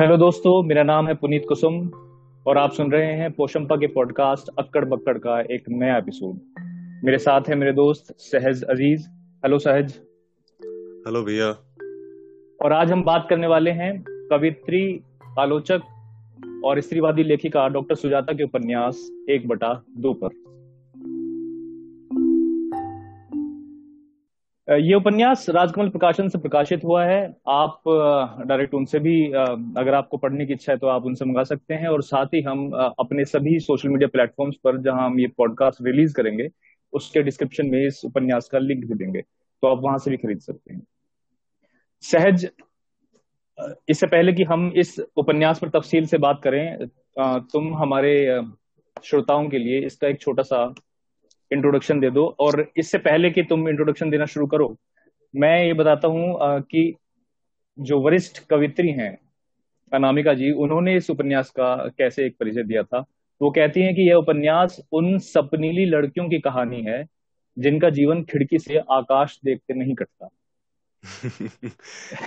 Hello दोस्तों मेरा नाम है पुनीत कुसुम और आप सुन रहे हैं पोशंपा के पॉडकास्ट अक्कड़ बक्कड़ का एक नया एपिसोड। मेरे साथ है मेरे दोस्त सहज अज़ीज़। हेलो सहज। हेलो भैया। और आज हम बात करने वाले हैं कवित्री आलोचक और स्त्रीवादी लेखिका डॉक्टर सुजाता के उपन्यास एक बटा दो पर। ये उपन्यास राजकमल प्रकाशन से प्रकाशित हुआ है। आप डायरेक्ट उनसे भी अगर आपको पढ़ने की इच्छा है तो आप उनसे मंगा सकते हैं। और साथ ही हम अपने सभी सोशल मीडिया प्लेटफॉर्म्स पर जहाँ हम ये पॉडकास्ट रिलीज़ करेंगे, उसके डिस्क्रिप्शन में इस उपन्यास का लिंक भी देंगे तो आप वहाँ से भी खरीद सकते हैं। सहज इससे पहले कि हम इस उपन्यास पर तफसील से बात करें तुम हमारे श्रोताओं के लिए इसका एक छोटा सा इंट्रोडक्शन दे दो। और इससे पहले कि तुम इंट्रोडक्शन देना शुरू करो, मैं ये बताता हूँ कि जो वरिष्ठ कवित्री हैं, अनामिका जी, उन्होंने इस उपन्यास का कैसे एक परिचय दिया था? वो कहती हैं कि यह उपन्यास उन सपनीली लड़कियों की कहानी है, जिनका जीवन खिड़की से आकाश देखते नहीं कटता।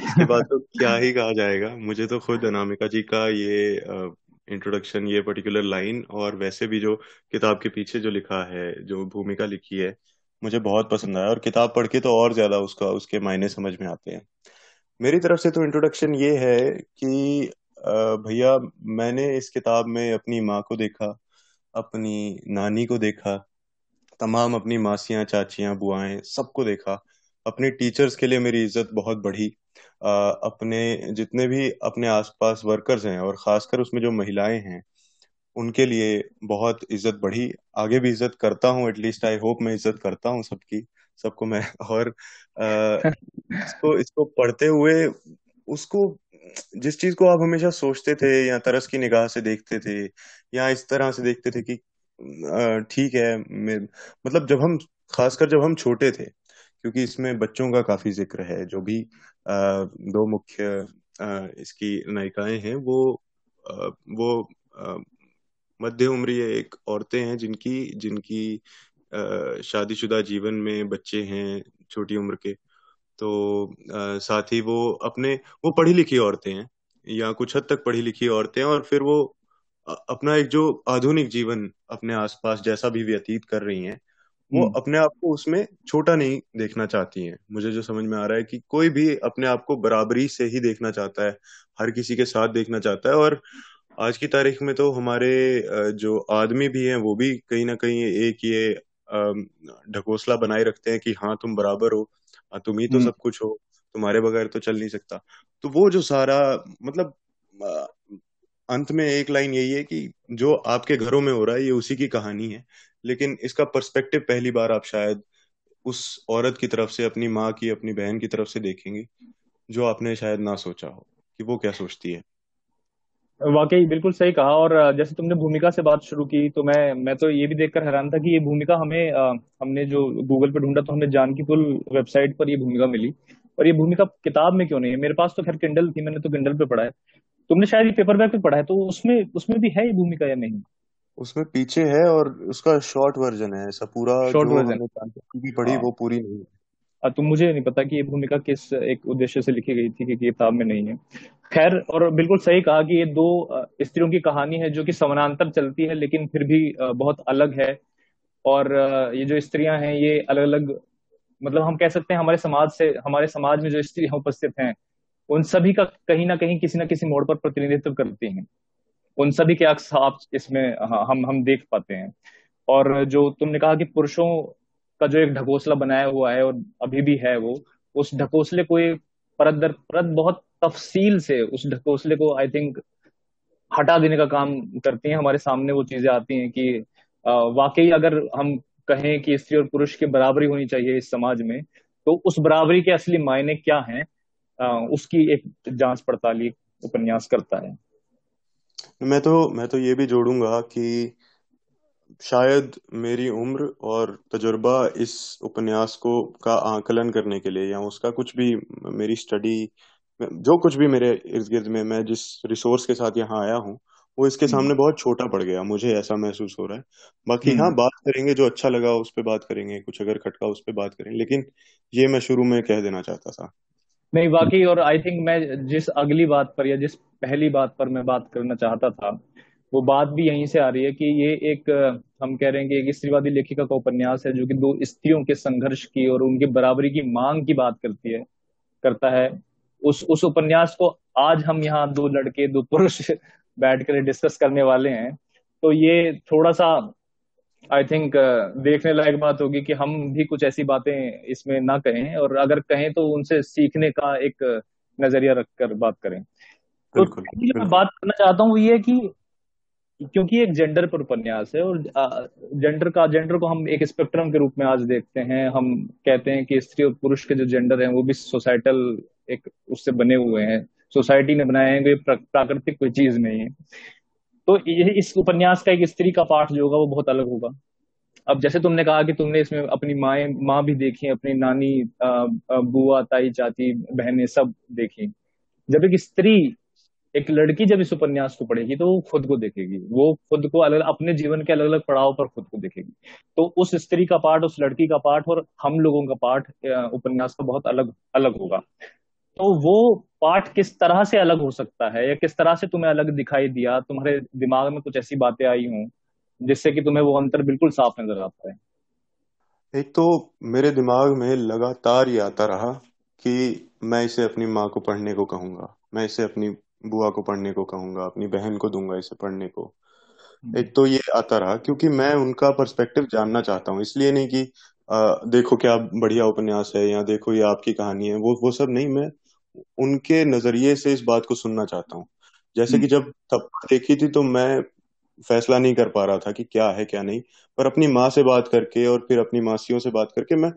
इसके बाद तो क्या ही कहा जाएगा। मुझे तो खुद अनामिका जी का ये इंट्रोडक्शन ये पर्टिकुलर लाइन और वैसे भी जो किताब के पीछे जो लिखा है, जो भूमिका लिखी है, मुझे बहुत पसंद आया और किताब पढ़ के तो और ज़्यादा उसका, उसके मायने समझ में आते हैं। मेरी तरफ़ से तो इंट्रोडक्शन ये है कि भैया, मैंने इस किताब में अपनी माँ को देखा, अपनी नानी को देखा, तमाम अपनी मासियाँ, चाचियाँ, बुआएँ, सबको देखा, अपने टीचर्स के लिए मेरी इज़्ज़त बहुत बढ़ी। अपने जितने भी अपने आसपास वर्कर्स हैं और खासकर उसमें जो महिलाएँ हैं उनके लिए बहुत इज़्ज़त बढ़ी। आगे भी इज़्ज़त करता हूँ एटलीस्ट आई होप मैं इज़्ज़त करता हूँ सबकी सबको मैं और आ, इसको इसको पढ़ते हुए उसको जिस चीज़ को आप हमेशा सोचते थे या तरस की निगाह से देखते थे या इस तरह से देखते थे कि ठीक है मतलब जब हम खासकर जब हम छोटे थे क्योंकि इसमें बच्चों का काफ़ी ज़िक्र है। जो भी दो मुख्य इसकी नायिकाएँ हैं, वो वो मध्य उम्र एक औरतें हैं जिनकी जिनकी शादीशुदा जीवन में बच्चे हैं छोटी उम्र के। तो साथ ही वो अपने, वो पढ़ी लिखी औरतें हैं, या कुछ हद तक पढ़ी लिखी औरतें हैं, और फिर वो अपना एक जो आधुनिक जीवन अपने आसपास जैसा भी व्यतीत कर रही हैं वो हम्म। अपने आप को उसमें छोटा नहीं देखना चाहती हैं मुझे जो समझ में आ रहा है कि कोई भी अपने आप को बराबरी से ही देखना चाहता है हर किसी के साथ देखना चाहता है और आज की तारीख में तो हमारे जो आदमी भी हैं वो भी कहीं ना कहीं एक ये ढकोसला बनाए रखते हैं कि हाँ तुम बराबर हो तुम ही तो हम्म। सब कुछ हो तुम्हारे बगैर तो चल नहीं सकता तो वो जो सारा मतलब अंत में एक लाइन यही है कि जो आपके घरों में हो रहा है ये उसी की कहानी है लेकिन इसका पर्सपेक्टिव पहली बार आप शायद उस औरत की तरफ़ से, अपनी माँ की, अपनी बहन की तरफ़ से देखेंगे, जो आपने शायद ना सोचा हो, कि वो क्या सोचती है। वाकई, बिल्कुल सही कहा और जैसे तुमने भूमिका से बात शुरू की तो मैं मैं तो ये भी देखकर हैरान था कि ये भूमिका हमें हमने जो गूगल पे ढूंढा तो हमें जानकी पुल वेबसाइट पर ये भूमिका मिली। और ये भूमिका किताब में क्यों नहीं है? मेरे पास तो खैर किंडल थी, मैंने तो किंडल पे पढ़ा है। तुमने शायद ये पेपर बैग पे पढ़ा है तो उसमें उसमें भी है ये भूमिका या नहीं? उसमें पीछे है और उसका शॉर्ट वर्जन है ऐसा पूरा शॉर्ट वर्जन की पढ़ी हाँ। वो पूरी नहीं है। तो मुझे नहीं पता कि ये भूमिका किस एक उद्देश्य से लिखी गई थी कि किताब में नहीं है। खैर और बिल्कुल सही कहा कि ये दो स्त्रियों की कहानी है जो कि समानांतर चलती है लेकिन फिर भी बहुत अलग है। और ये जो स्त्रियाँ हैं ये अलग अलग मतलब हम कह सकते हैं हमारे समाज से हमारे समाज में जो स्त्रियाँ उपस्थित हैं उन सभी का कहीं ना कहीं किसी ना किसी मोड़ पर प्रतिनिधित्व करती हैं। उन सभी के अक्स आप इसमें हम हम देख पाते हैं। और जो तुमने कहा कि पुरुषों का जो एक ढकोसला बनाया हुआ है और अभी भी है वो, उस ढकोसले को परत दर परत बहुत तफसील से उस ढकोसले को आई थिंक हटा देने का काम करती हैं। हमारे सामने वो चीज़ें आती हैं कि वाकई अगर हम कहें कि स्त्री और पुरुष की बराबरी होनी चाहिए इस समाज में तो उस बराबरी के असली मायने क्या हैं? उसकी एक जाँच पड़ताली, उपन्यास करता है। मैं तो मैं तो ये भी जोड़ूँगा कि शायद मेरी उम्र और तजुर्बा इस उपन्यास को का आकलन करने के लिए या उसका कुछ भी मेरी स्टडी जो कुछ भी मेरे इर्द गिर्द में मैं जिस रिसोर्स के साथ यहाँ आया हूँ वो इसके हम्म। सामने बहुत छोटा पड़ गया मुझे ऐसा महसूस हो रहा है बाकी हाँ हम्म। बात करेंगे जो अच्छा लगा उस पर बात करेंगे कुछ अगर खटका उस पर बात करेंगे लेकिन ये मैं शुरू में कह देना चाहता था नहीं, बाकी और आई थिंक मैं जिस अगली बात पर या जिस पहली बात पर मैं बात करना चाहता था, वो बात भी यहीं से आ रही है कि ये एक, हम कह रहे हैं कि एक स्त्रीवादी लेखिका का उपन्यास है जो कि दो स्त्रियों के संघर्ष की और उनके बराबरी की मांग की बात करती है, करता है। उस उस उपन्यास को आज हम यहाँ दो लड़के, दो पुरुष बैठ कर डिस्कस करने वाले हैं। तो ये थोड़ा सा आई थिंक देखने लायक बात होगी कि हम भी कुछ ऐसी बातें इसमें ना कहें और अगर कहें तो उनसे सीखने का एक नज़रिया रखकर बात करें। तो जो मैं बात करना चाहता हूँ ये कि क्योंकि एक जेंडर पर उपन्यास है और जेंडर का जेंडर को हम एक स्पेक्ट्रम के रूप में आज देखते हैं। हम कहते हैं कि स्त्री और पुरुष के जो जेंडर हैं वो भी सोसाइटल एक उससे बने हुए हैं। सोसाइटी ने बनाए हैं कोई प्राकृतिक कोई चीज़ नहीं है। तो इस उपन्यास का एक स्त्री का पाठ जो होगा वो बहुत अलग होगा। अब जैसे तुमने कहा कि तुमने इसमें अपनी माए, माँ भी देखी, अपनी नानी बुआ, ताई, चाची, बहनें सब देखी। जब एक स्त्री, एक लड़की जब इस उपन्यास को पढ़ेगी तो वो खुद को देखेगी। वो खुद को अलग, अपने जीवन के अलग अलग पड़ाव पर खुद को देखेगी। तो उस स्त्री का पाठ, उस लड़की का पाठ और हम लोगों का पाठ उपन्यास का बहुत अलग अलग होगा। तो वो पाठ किस तरह से अलग हो सकता है? या किस तरह से तुम्हें अलग दिखाई दिया? तुम्हारे दिमाग में कुछ ऐसी बातें आई हों जिससे कि तुम्हें वो अंतर बिल्कुल साफ़ नज़र आता है एक तो मेरे दिमाग में लगातार ये आता रहा कि मैं इसे अपनी माँ को पढ़ने को कहूँगा। मैं इसे अपनी बुआ को पढ़ने को कहूँगा। अपनी बहन को दूँगा इसे पढ़ने को। हम्म। एक तो ये आता रहा क्योंकि मैं उनका पर्सपेक्टिव जानना चाहता हूँ। इसलिए नहीं कि आ, देखो क्या बढ़िया उपन्यास है या देखो ये आपकी कहानी है। वो वो सब नहीं मैं उनके नज़रिए से इस बात को सुनना चाहता हूँ जैसे कि हम्म। जब तब देखी थी तो मैं फैसला नहीं कर पा रहा था कि क्या है क्या नहीं पर अपनी माँ से बात करके और फिर अपनी मासियों से बात करके मैं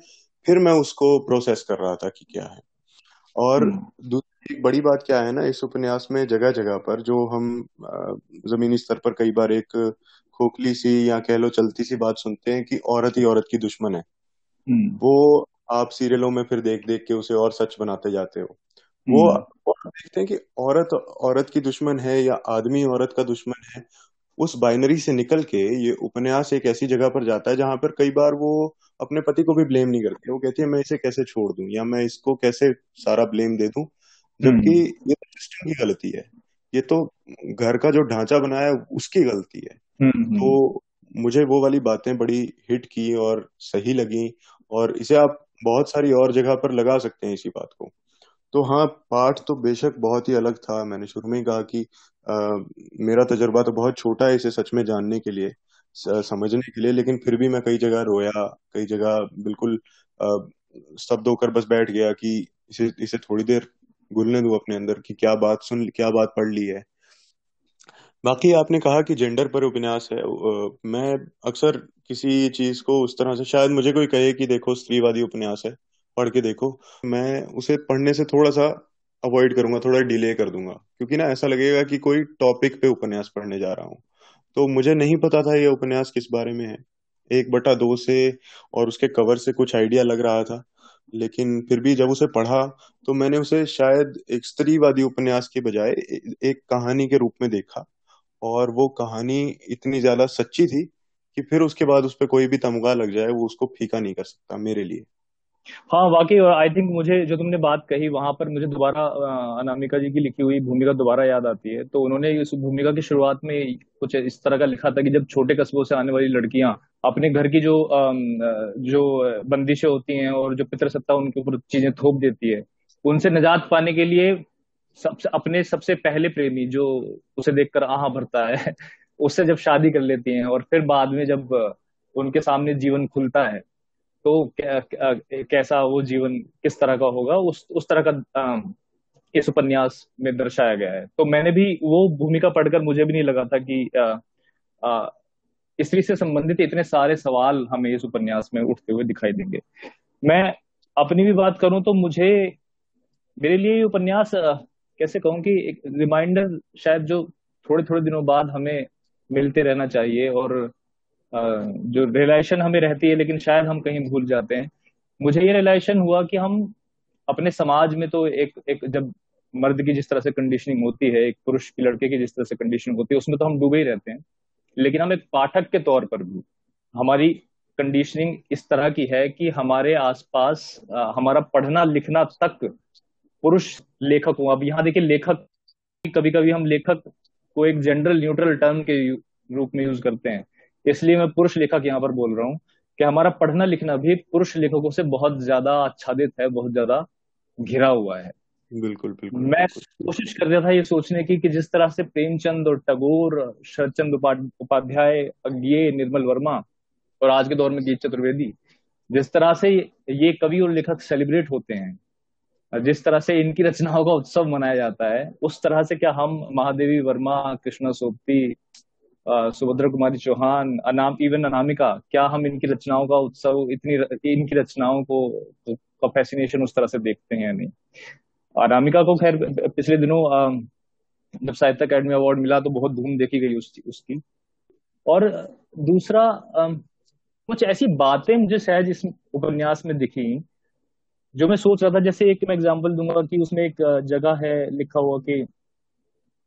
फिर मैं उसको प्रोसेस कर रहा था कि क्या है और हम्म। दूसरी एक बड़ी बात क्या है ना इस उपन्यास में जगह जगह पर जो हम जमीनी स्तर पर कई बार एक खोखली सी या कह लो चलती सी बात सुनते हैं कि औरत ही औरत की दुश्मन है हम्म। वो आप सीरियलों में फिर देख देख के उसे और सच बनाते जाते हो वो हम्म। देखते हैं कि औरत औरत की दुश्मन है या आदमी औरत का दुश्मन है उस बाइनरी से निकल के ये उपन्यास एक ऐसी जगह पर जाता है जहाँ पर कई बार वो अपने पति को भी ब्लेम नहीं करती वो कहती है मैं इसे कैसे छोड़ दूँ या मैं इसको कैसे सारा ब्लेम दे दूँ जबकि हम्म। ये तो सिस्टम की गलती है ये तो घर का जो ढांचा बनाया है उसकी गलती है हम्म, हम्म। तो मुझे वो वाली बातें बड़ी हिट की और सही लगी और इसे आप बहुत सारी और जगह पर लगा सकते हैं इसी बात को तो हाँ पाठ तो बेशक बहुत ही अलग था। मैंने शुरू में ही कहा कि आ, मेरा तजर्बा तो बहुत छोटा है इसे सच में जानने के लिए समझने के लिए लेकिन फिर भी मैं कई जगह रोया कई जगह बिल्कुल स्तब्ध होकर बस बैठ गया कि इसे इसे थोड़ी देर घुलने दू अपने अंदर कि क्या बात सुन क्या बात पढ़ ली है। बाकी आपने कहा कि जेंडर पर उपन्यास है मैं अक्सर किसी चीज़ को उस तरह से शायद मुझे कोई कहे कि देखो स्त्रीवादी उपन्यास है। पढ़ के देखो, मैं उसे पढ़ने से थोड़ा सा अवॉइड करूँगा, थोड़ा डिले कर दूँगा। क्योंकि ना ऐसा लगेगा कि कोई टॉपिक पे उपन्यास पढ़ने जा रहा हूँ। तो मुझे नहीं पता था ये उपन्यास किस बारे में है। एक बटा दो से और उसके कवर से कुछ आइडिया लग रहा था। लेकिन फिर भी जब उसे पढ़ा तो मैंने उसे शायद एक स्त्रीवादी उपन्यास के बजाय एक कहानी के रूप में देखा। और वो कहानी इतनी ज़्यादा सच्ची थी कि फिर उसके बाद उस पर कोई भी तमगा लग जाए, वो उसको फीका नहीं कर सकता मेरे लिए। हाँ वाकई आई थिंक मुझे जो तुमने बात कही, वहाँ पर मुझे दोबारा अनामिका जी की लिखी हुई भूमिका दोबारा याद आती है। तो उन्होंने इस भूमिका की शुरुआत में कुछ इस तरह का लिखा था कि जब छोटे कस्बों से आने वाली लड़कियाँ अपने घर की जो जो बंदिशें होती हैं और जो पितृसत्ता उनके ऊपर चीज़ें थोप देती है, उनसे निजात पाने के लिए सबसे, अपने सबसे पहले प्रेमी जो उसे देखकर आहा भरता है, उससे जब शादी कर लेती हैं और फिर बाद में जब उनके सामने जीवन खुलता है तो कैसा वो जीवन किस तरह का होगा, उस उस तरह का इस उपन्यास में दर्शाया गया है। तो मैंने भी वो भूमिका पढ़कर मुझे भी नहीं लगा था कि स्त्री से संबंधित इतने सारे सवाल हमें इस उपन्यास में उठते हुए दिखाई देंगे। मैं अपनी भी बात करूँ तो मुझे, मेरे लिए उपन्यास कैसे कहूँ कि एक रिमाइंडर शायद जो थोड़े थोड़े दिनों बाद हमें मिलते रहना चाहिए और जो रिलेशन हमें रहती है, लेकिन शायद हम कहीं भूल जाते हैं। मुझे ये रिलेशन हुआ कि हम अपने समाज में तो एक एक जब मर्द की जिस तरह से कंडीशनिंग होती है, एक पुरुष की लड़के की जिस तरह से कंडीशनिंग होती है, उसमें तो हम डूबे ही रहते हैं। लेकिन हम एक पाठक के तौर पर भी, हमारी कंडीशनिंग इस तरह की है कि हमारे आसपास हमारा पढ़ना लिखना तक पुरुष लेखक हूँ। अब यहाँ देखिए, लेखक कभी कभी हम लेखक को एक जनरल न्यूट्रल टर्म के रूप में यूज़ करते हैं। इसलिए मैं पुरुष लेखक यहाँ पर बोल रहा हूँ कि हमारा पढ़ना लिखना भी पुरुष लेखकों से बहुत ज़्यादा आच्छादित है बहुत ज़्यादा घिरा हुआ है। बिल्कुल बिल्कुल मैं कोशिश कर रहा था ये सोचने की कि जिस तरह से प्रेमचंद और टगोर शरदचंद उपाध्याय अज्ञे निर्मल वर्मा और आज के दौर में गीत चतुर्वेदी जिस तरह से ये कवि और लेखक सेलिब्रेट होते हैं जिस तरह से इनकी रचनाओं का उत्सव मनाया जाता है उस तरह से क्या हम महादेवी वर्मा कृष्णा सोपती सुभद्रा कुमारी चौहान अनाम इवन अनामिका क्या हम इनकी रचनाओं का उत्सव इतनी इनकी रचनाओं को का फैसिनेशन उस तरह से देखते हैं नहीं? अनामिका को खैर पिछले दिनों जब साहित्य अकेडमी अवार्ड मिला तो बहुत धूम देखी गई उस, उसकी। और दूसरा कुछ ऐसी बातें मुझे शायद इस उपन्यास में दिखी जो मैं सोच रहा था जैसे एक मैं एग्ज़ाम्पल दूँगा कि उसमें एक जगह है लिखा हुआ कि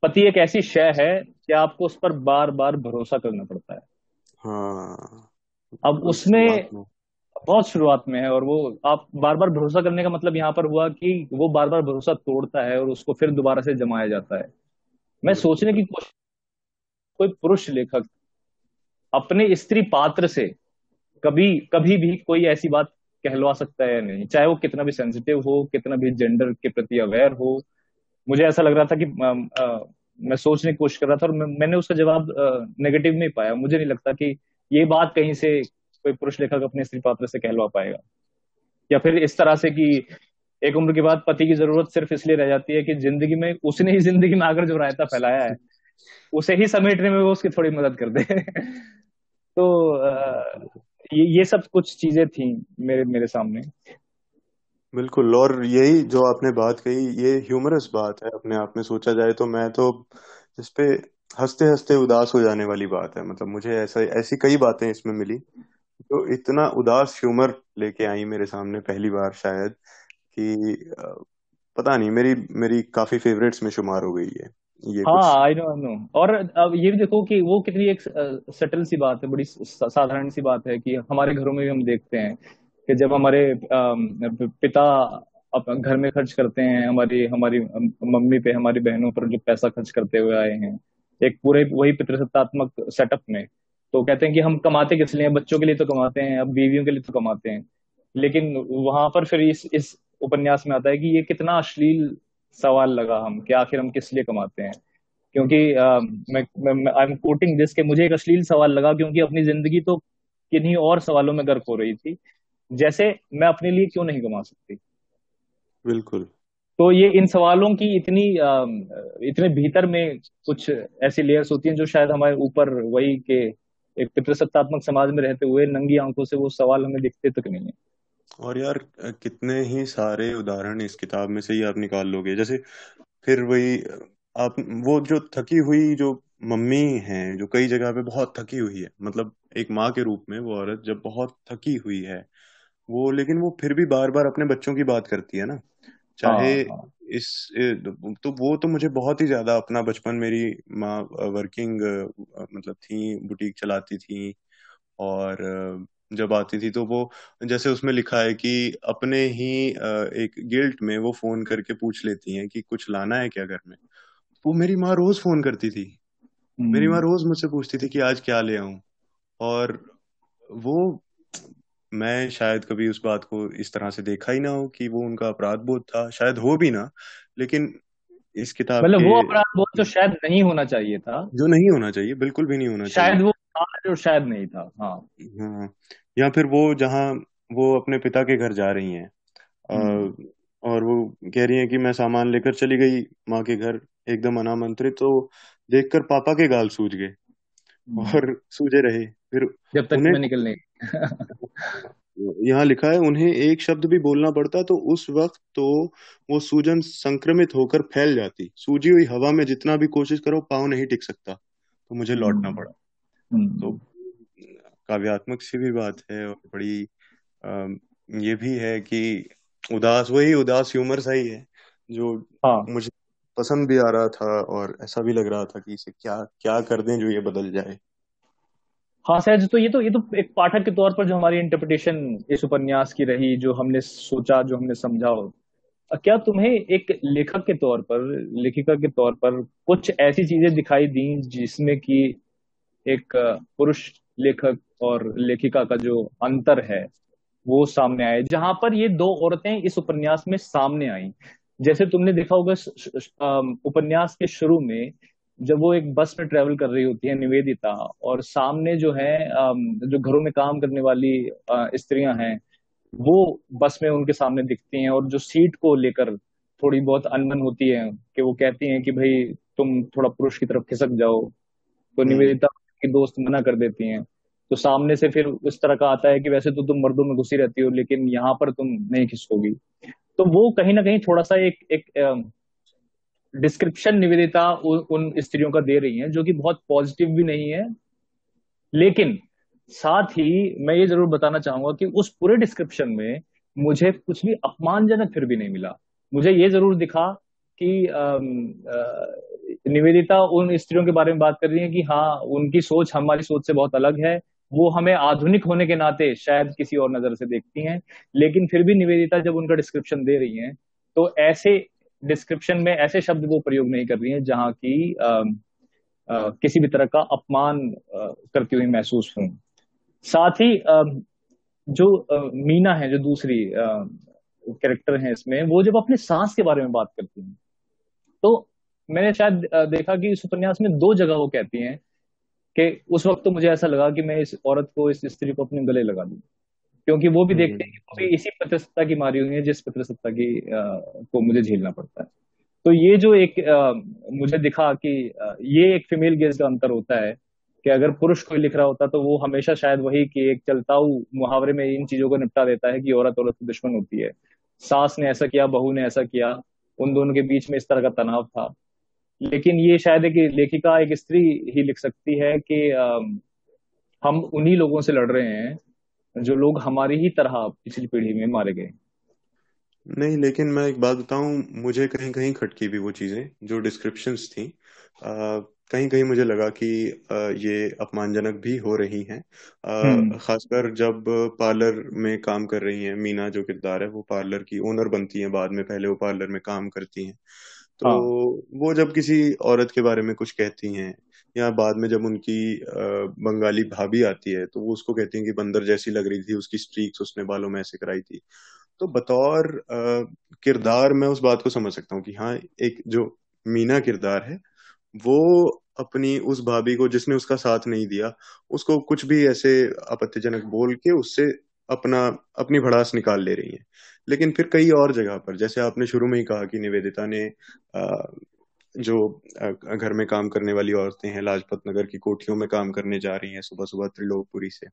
पति एक ऐसी शय है कि आपको उस पर बार बार भरोसा करना पड़ता है। हाँ। अब उसमें बहुत शुरुआत में है और वो आप बार बार भरोसा करने का मतलब यहाँ पर हुआ कि वो बार बार भरोसा तोड़ता है और उसको फिर दोबारा से जमाया जाता है। मैं सोचने की कोशिश कोई पुरुष लेखक अपने स्त्री पात्र से कभी कभी भी कोई ऐसी बात कहलवा सकता है या नहीं? चाहे वो कितना भी सेंसिटिव हो कितना भी जेंडर के प्रति अवेयर हो मुझे ऐसा लग रहा था कि आ, आ, मैं सोचने की कोशिश कर रहा था और मैं, मैंने उसका जवाब नेगेटिव नहीं पाया। मुझे नहीं लगता कि ये बात कहीं से कोई पुरुष लेखक अपने स्त्री पात्र से कहलवा पाएगा। या फिर इस तरह से कि एक उम्र के बाद पति की ज़रूरत सिर्फ़ इसलिए रह जाती है कि ज़िंदगी में उसने ही ज़िंदगी में आकर जो रायता फैलाया है उसे ही समेटने में वो उसकी थोड़ी मदद कर दे। तो ये ये सब कुछ चीज़ें थी मेरे मेरे सामने। बिल्कुल, और यही जो आपने बात कही, ये ह्यूमरस बात है अपने आप में, सोचा जाए तो मैं तो इस पे हँसते हँसते उदास हो जाने वाली बात है। मतलब मुझे ऐसा, ऐसी कई बातें इसमें मिली, जो इतना उदास ह्यूमर लेके आई मेरे सामने पहली बार शायद कि पता नहीं, मेरी मेरी काफ़ी फेवरेट्स में शुमार हो गई है, ये हाँ आई नो आई नो और अब ये भी देखो कि वो कितनी एक सटल सी बात है, बड़ी साधारण सी बात है कि हमारे घरों में भी हम देखते हैं। कि जब हमारे पिता घर में खर्च करते हैं हमारी हमारी मम्मी पे हमारी बहनों पर जो पैसा खर्च करते हुए आए हैं एक पूरे वही पितृसत्तात्मक सेटअप में तो कहते हैं कि हम कमाते किस लिए बच्चों के लिए तो कमाते हैं अब बीवियों के लिए तो कमाते हैं। लेकिन वहाँ पर फिर इस इस उपन्यास में आता है कि ये कितना अश्लील सवाल लगा हम कि आखिर हम किस लिए कमाते हैं? क्योंकि आ, मैं आई एम कोटिंग दिस के मुझे एक अश्लील सवाल लगा क्योंकि अपनी ज़िंदगी तो किन्हीं और सवालों में गर्क हो रही थी। जैसे मैं अपने लिए क्यों नहीं कमा सकती? बिल्कुल। तो ये इन सवालों की इतनी इतने भीतर में कुछ ऐसी लेयर्स होती हैं जो शायद हमारे ऊपर वही के एक पितृसत्तात्मक समाज में रहते हुए नंगी आँखों से वो सवाल हमें दिखते तक नहीं है। और यार कितने ही सारे उदाहरण इस किताब में से ही आप निकाल लोगे। जैसे फिर वही आप वो जो थकी हुई जो मम्मी है जो कई जगह पे बहुत थकी हुई है मतलब एक माँ के रूप में वो औरत जब बहुत थकी हुई है वो लेकिन वो फिर भी बार बार अपने बच्चों की बात करती है ना चाहे हाँ, हाँ. इस तो वो तो मुझे बहुत ही ज़्यादा अपना बचपन मेरी माँ वर्किंग मतलब थी बुटीक चलाती थी और जब आती थी तो वो जैसे उसमें लिखा है कि अपने ही एक गिल्ट में वो फ़ोन करके पूछ लेती हैं कि कुछ लाना है क्या घर में वो मेरी माँ रोज फ़ोन करती थी मेरी माँ हम्म। रोज मुझसे पूछती थी कि आज क्या ले आऊँ और वो मैं शायद कभी उस बात को इस तरह से देखा ही ना हो कि वो उनका अपराध बोध था। शायद हो भी ना लेकिन इस किताब मतलब वो अपराध बोध तो शायद नहीं होना चाहिए था। जो नहीं होना चाहिए बिल्कुल भी नहीं होना शायद चाहिए। शायद वो था जो शायद नहीं था हाँ। हाँ या फिर वो जहाँ वो अपने पिता के घर जा रही हैं हम्म। और वो कह रही है कि मैं सामान लेकर चली गई माँ के घर एकदम अनामंत्रित तो देखकर पापा के गाल सूझ गए हम्म। और सूझे रहे। फिर जब तक उन्हें निकलने यहाँ लिखा है उन्हें एक शब्द भी बोलना पड़ता तो उस वक्त तो वो सूजन संक्रमित होकर फैल जाती। सूजी हुई हवा में जितना भी कोशिश करो पाँव नहीं टिक सकता। तो मुझे लौटना हम्म। पड़ा तो काव्यात्मक सी भी बात है और बड़ी आ, ये भी है कि उदास वही उदास ह्यूमर सा ही है जो हाँ. मुझे पसंद भी आ रहा था और ऐसा भी लग रहा था कि इसे क्या क्या कर दें जो ये बदल जाए। हाँ सहज तो ये तो ये तो एक पाठक के तौर पर जो हमारी इंटरप्रिटेशन इस उपन्यास की रही, जो हमने सोचा, जो हमने समझा क्या तुम्हें एक लेखक के तौर पर, लेखिका के तौर पर कुछ ऐसी चीज़ें दिखाई दी जिसमें कि एक पुरुष लेखक और लेखिका का जो अंतर है, वो सामने आए? जहाँ पर ये दो औरतें इस उपन्यास में सामने आई। जैसे तुमने देखा होगा उपन्यास के शुरू में जब वो एक बस में ट्रेवल कर रही होती है निवेदिता और सामने जो है जो घरों में काम करने वाली स्त्रियाँ हैं वो बस में उनके सामने दिखती हैं और जो सीट को लेकर थोड़ी बहुत अनबन होती है कि वो कहती हैं कि भाई तुम थोड़ा पुरुष की तरफ़ खिसक जाओ। तो हम्म। निवेदिता की दोस्त मना कर देती हैं। तो सामने से फिर उस तरह का आता है कि वैसे तो तुम मर्दों में घुसी रहती हो लेकिन यहाँ पर तुम नहीं खिसकोगी। तो वो कहीं ना कहीं थोड़ा सा एक एक डिस्क्रिप्शन निवेदिता उन स्त्रियों का दे रही है, जो कि बहुत पॉजिटिव भी नहीं है। लेकिन साथ ही मैं ये ज़रूर बताना चाहूँगा कि उस पूरे डिस्क्रिप्शन में मुझे कुछ भी अपमानजनक फिर भी नहीं मिला। मुझे ये ज़रूर दिखा कि निवेदिता उन स्त्रियों के बारे में बात कर रही है कि हाँ उनकी सोच हमारी सोच से बहुत अलग है। वो हमें आधुनिक होने के नाते शायद किसी और नज़र से देखती हैं, लेकिन फिर भी निवेदिता जब उनका डिस्क्रिप्शन दे रही हैं तो ऐसे डिस्क्रिप्शन में ऐसे शब्द वो प्रयोग नहीं कर रही हैं जहाँ की आ, आ, किसी भी तरह का अपमान करती हुई महसूस हूँ। साथ ही आ, जो आ, मीना है जो दूसरी कैरेक्टर है इसमें वो जब अपने सांस के बारे में बात करती हैं तो मैंने शायद देखा कि इस उपन्यास में दो जगह वो कहती हैं कि उस वक्त तो मुझे ऐसा लगा कि मैं इस औरत को इस स्त्री को अपने गले लगा दूँ। क्योंकि वो भी देखते हैं कि वो भी इसी पितृसत्ता की मारी हुई है जिस पितृसत्ता की को मुझे झेलना पड़ता है। तो ये जो एक आ, मुझे दिखा कि आ, ये एक फीमेल गेज का अंतर होता है कि अगर पुरुष कोई लिख रहा होता तो वो हमेशा शायद वही कि एक चलताऊ मुहावरे में इन चीज़ों को निपटा देता है कि औरत औरत की दुश्मन होती है। सास ने ऐसा किया बहू ने ऐसा किया उन दोनों के बीच में इस तरह का तनाव था। लेकिन ये शायद एक लेखिका एक स्त्री ही लिख सकती है कि आ, हम उन्हीं लोगों से लड़ रहे हैं जो लोग हमारी ही तरह पिछली पीढ़ी में मारे गए नहीं लेकिन मैं एक बात बताऊँ मुझे कहीं कहीं खटकी भी वो चीज़ें जो डिस्क्रिप्शन थी आ, कहीं कहीं मुझे लगा कि आ, ये अपमानजनक भी हो रही हैं हम्म। खासकर जब पार्लर में काम कर रही हैं मीना जो किरदार है वो पार्लर की ओनर बनती हैं बाद में पहले वो पार्लर में काम करती हैं तो हाँ। वो जब किसी औरत के बारे में कुछ कहती हैं या बाद में जब उनकी बंगाली भाभी आती है तो वो उसको कहती है कि बंदर जैसी लग रही थी, उसकी स्ट्रीक्स उसने बालों में ऐसे कराई थी। तो बतौर किरदार मैं उस बात को समझ सकता हूँ कि हाँ एक जो मीना किरदार है, वो अपनी उस भाभी को जिसने उसका साथ नहीं दिया, उसको कुछ भी ऐसे आपत्तिजनक बोल के उससे अपना, अपनी भड़ास निकाल ले रही है। लेकिन फिर कई और जगह पर, जैसे आपने शुरू में ही कहा कि निवेदिता ने जो घर में काम करने वाली औरतें हैं लाजपत नगर की कोठियों में काम करने जा रही हैं सुबह सुबह त्रिलोकपुरी से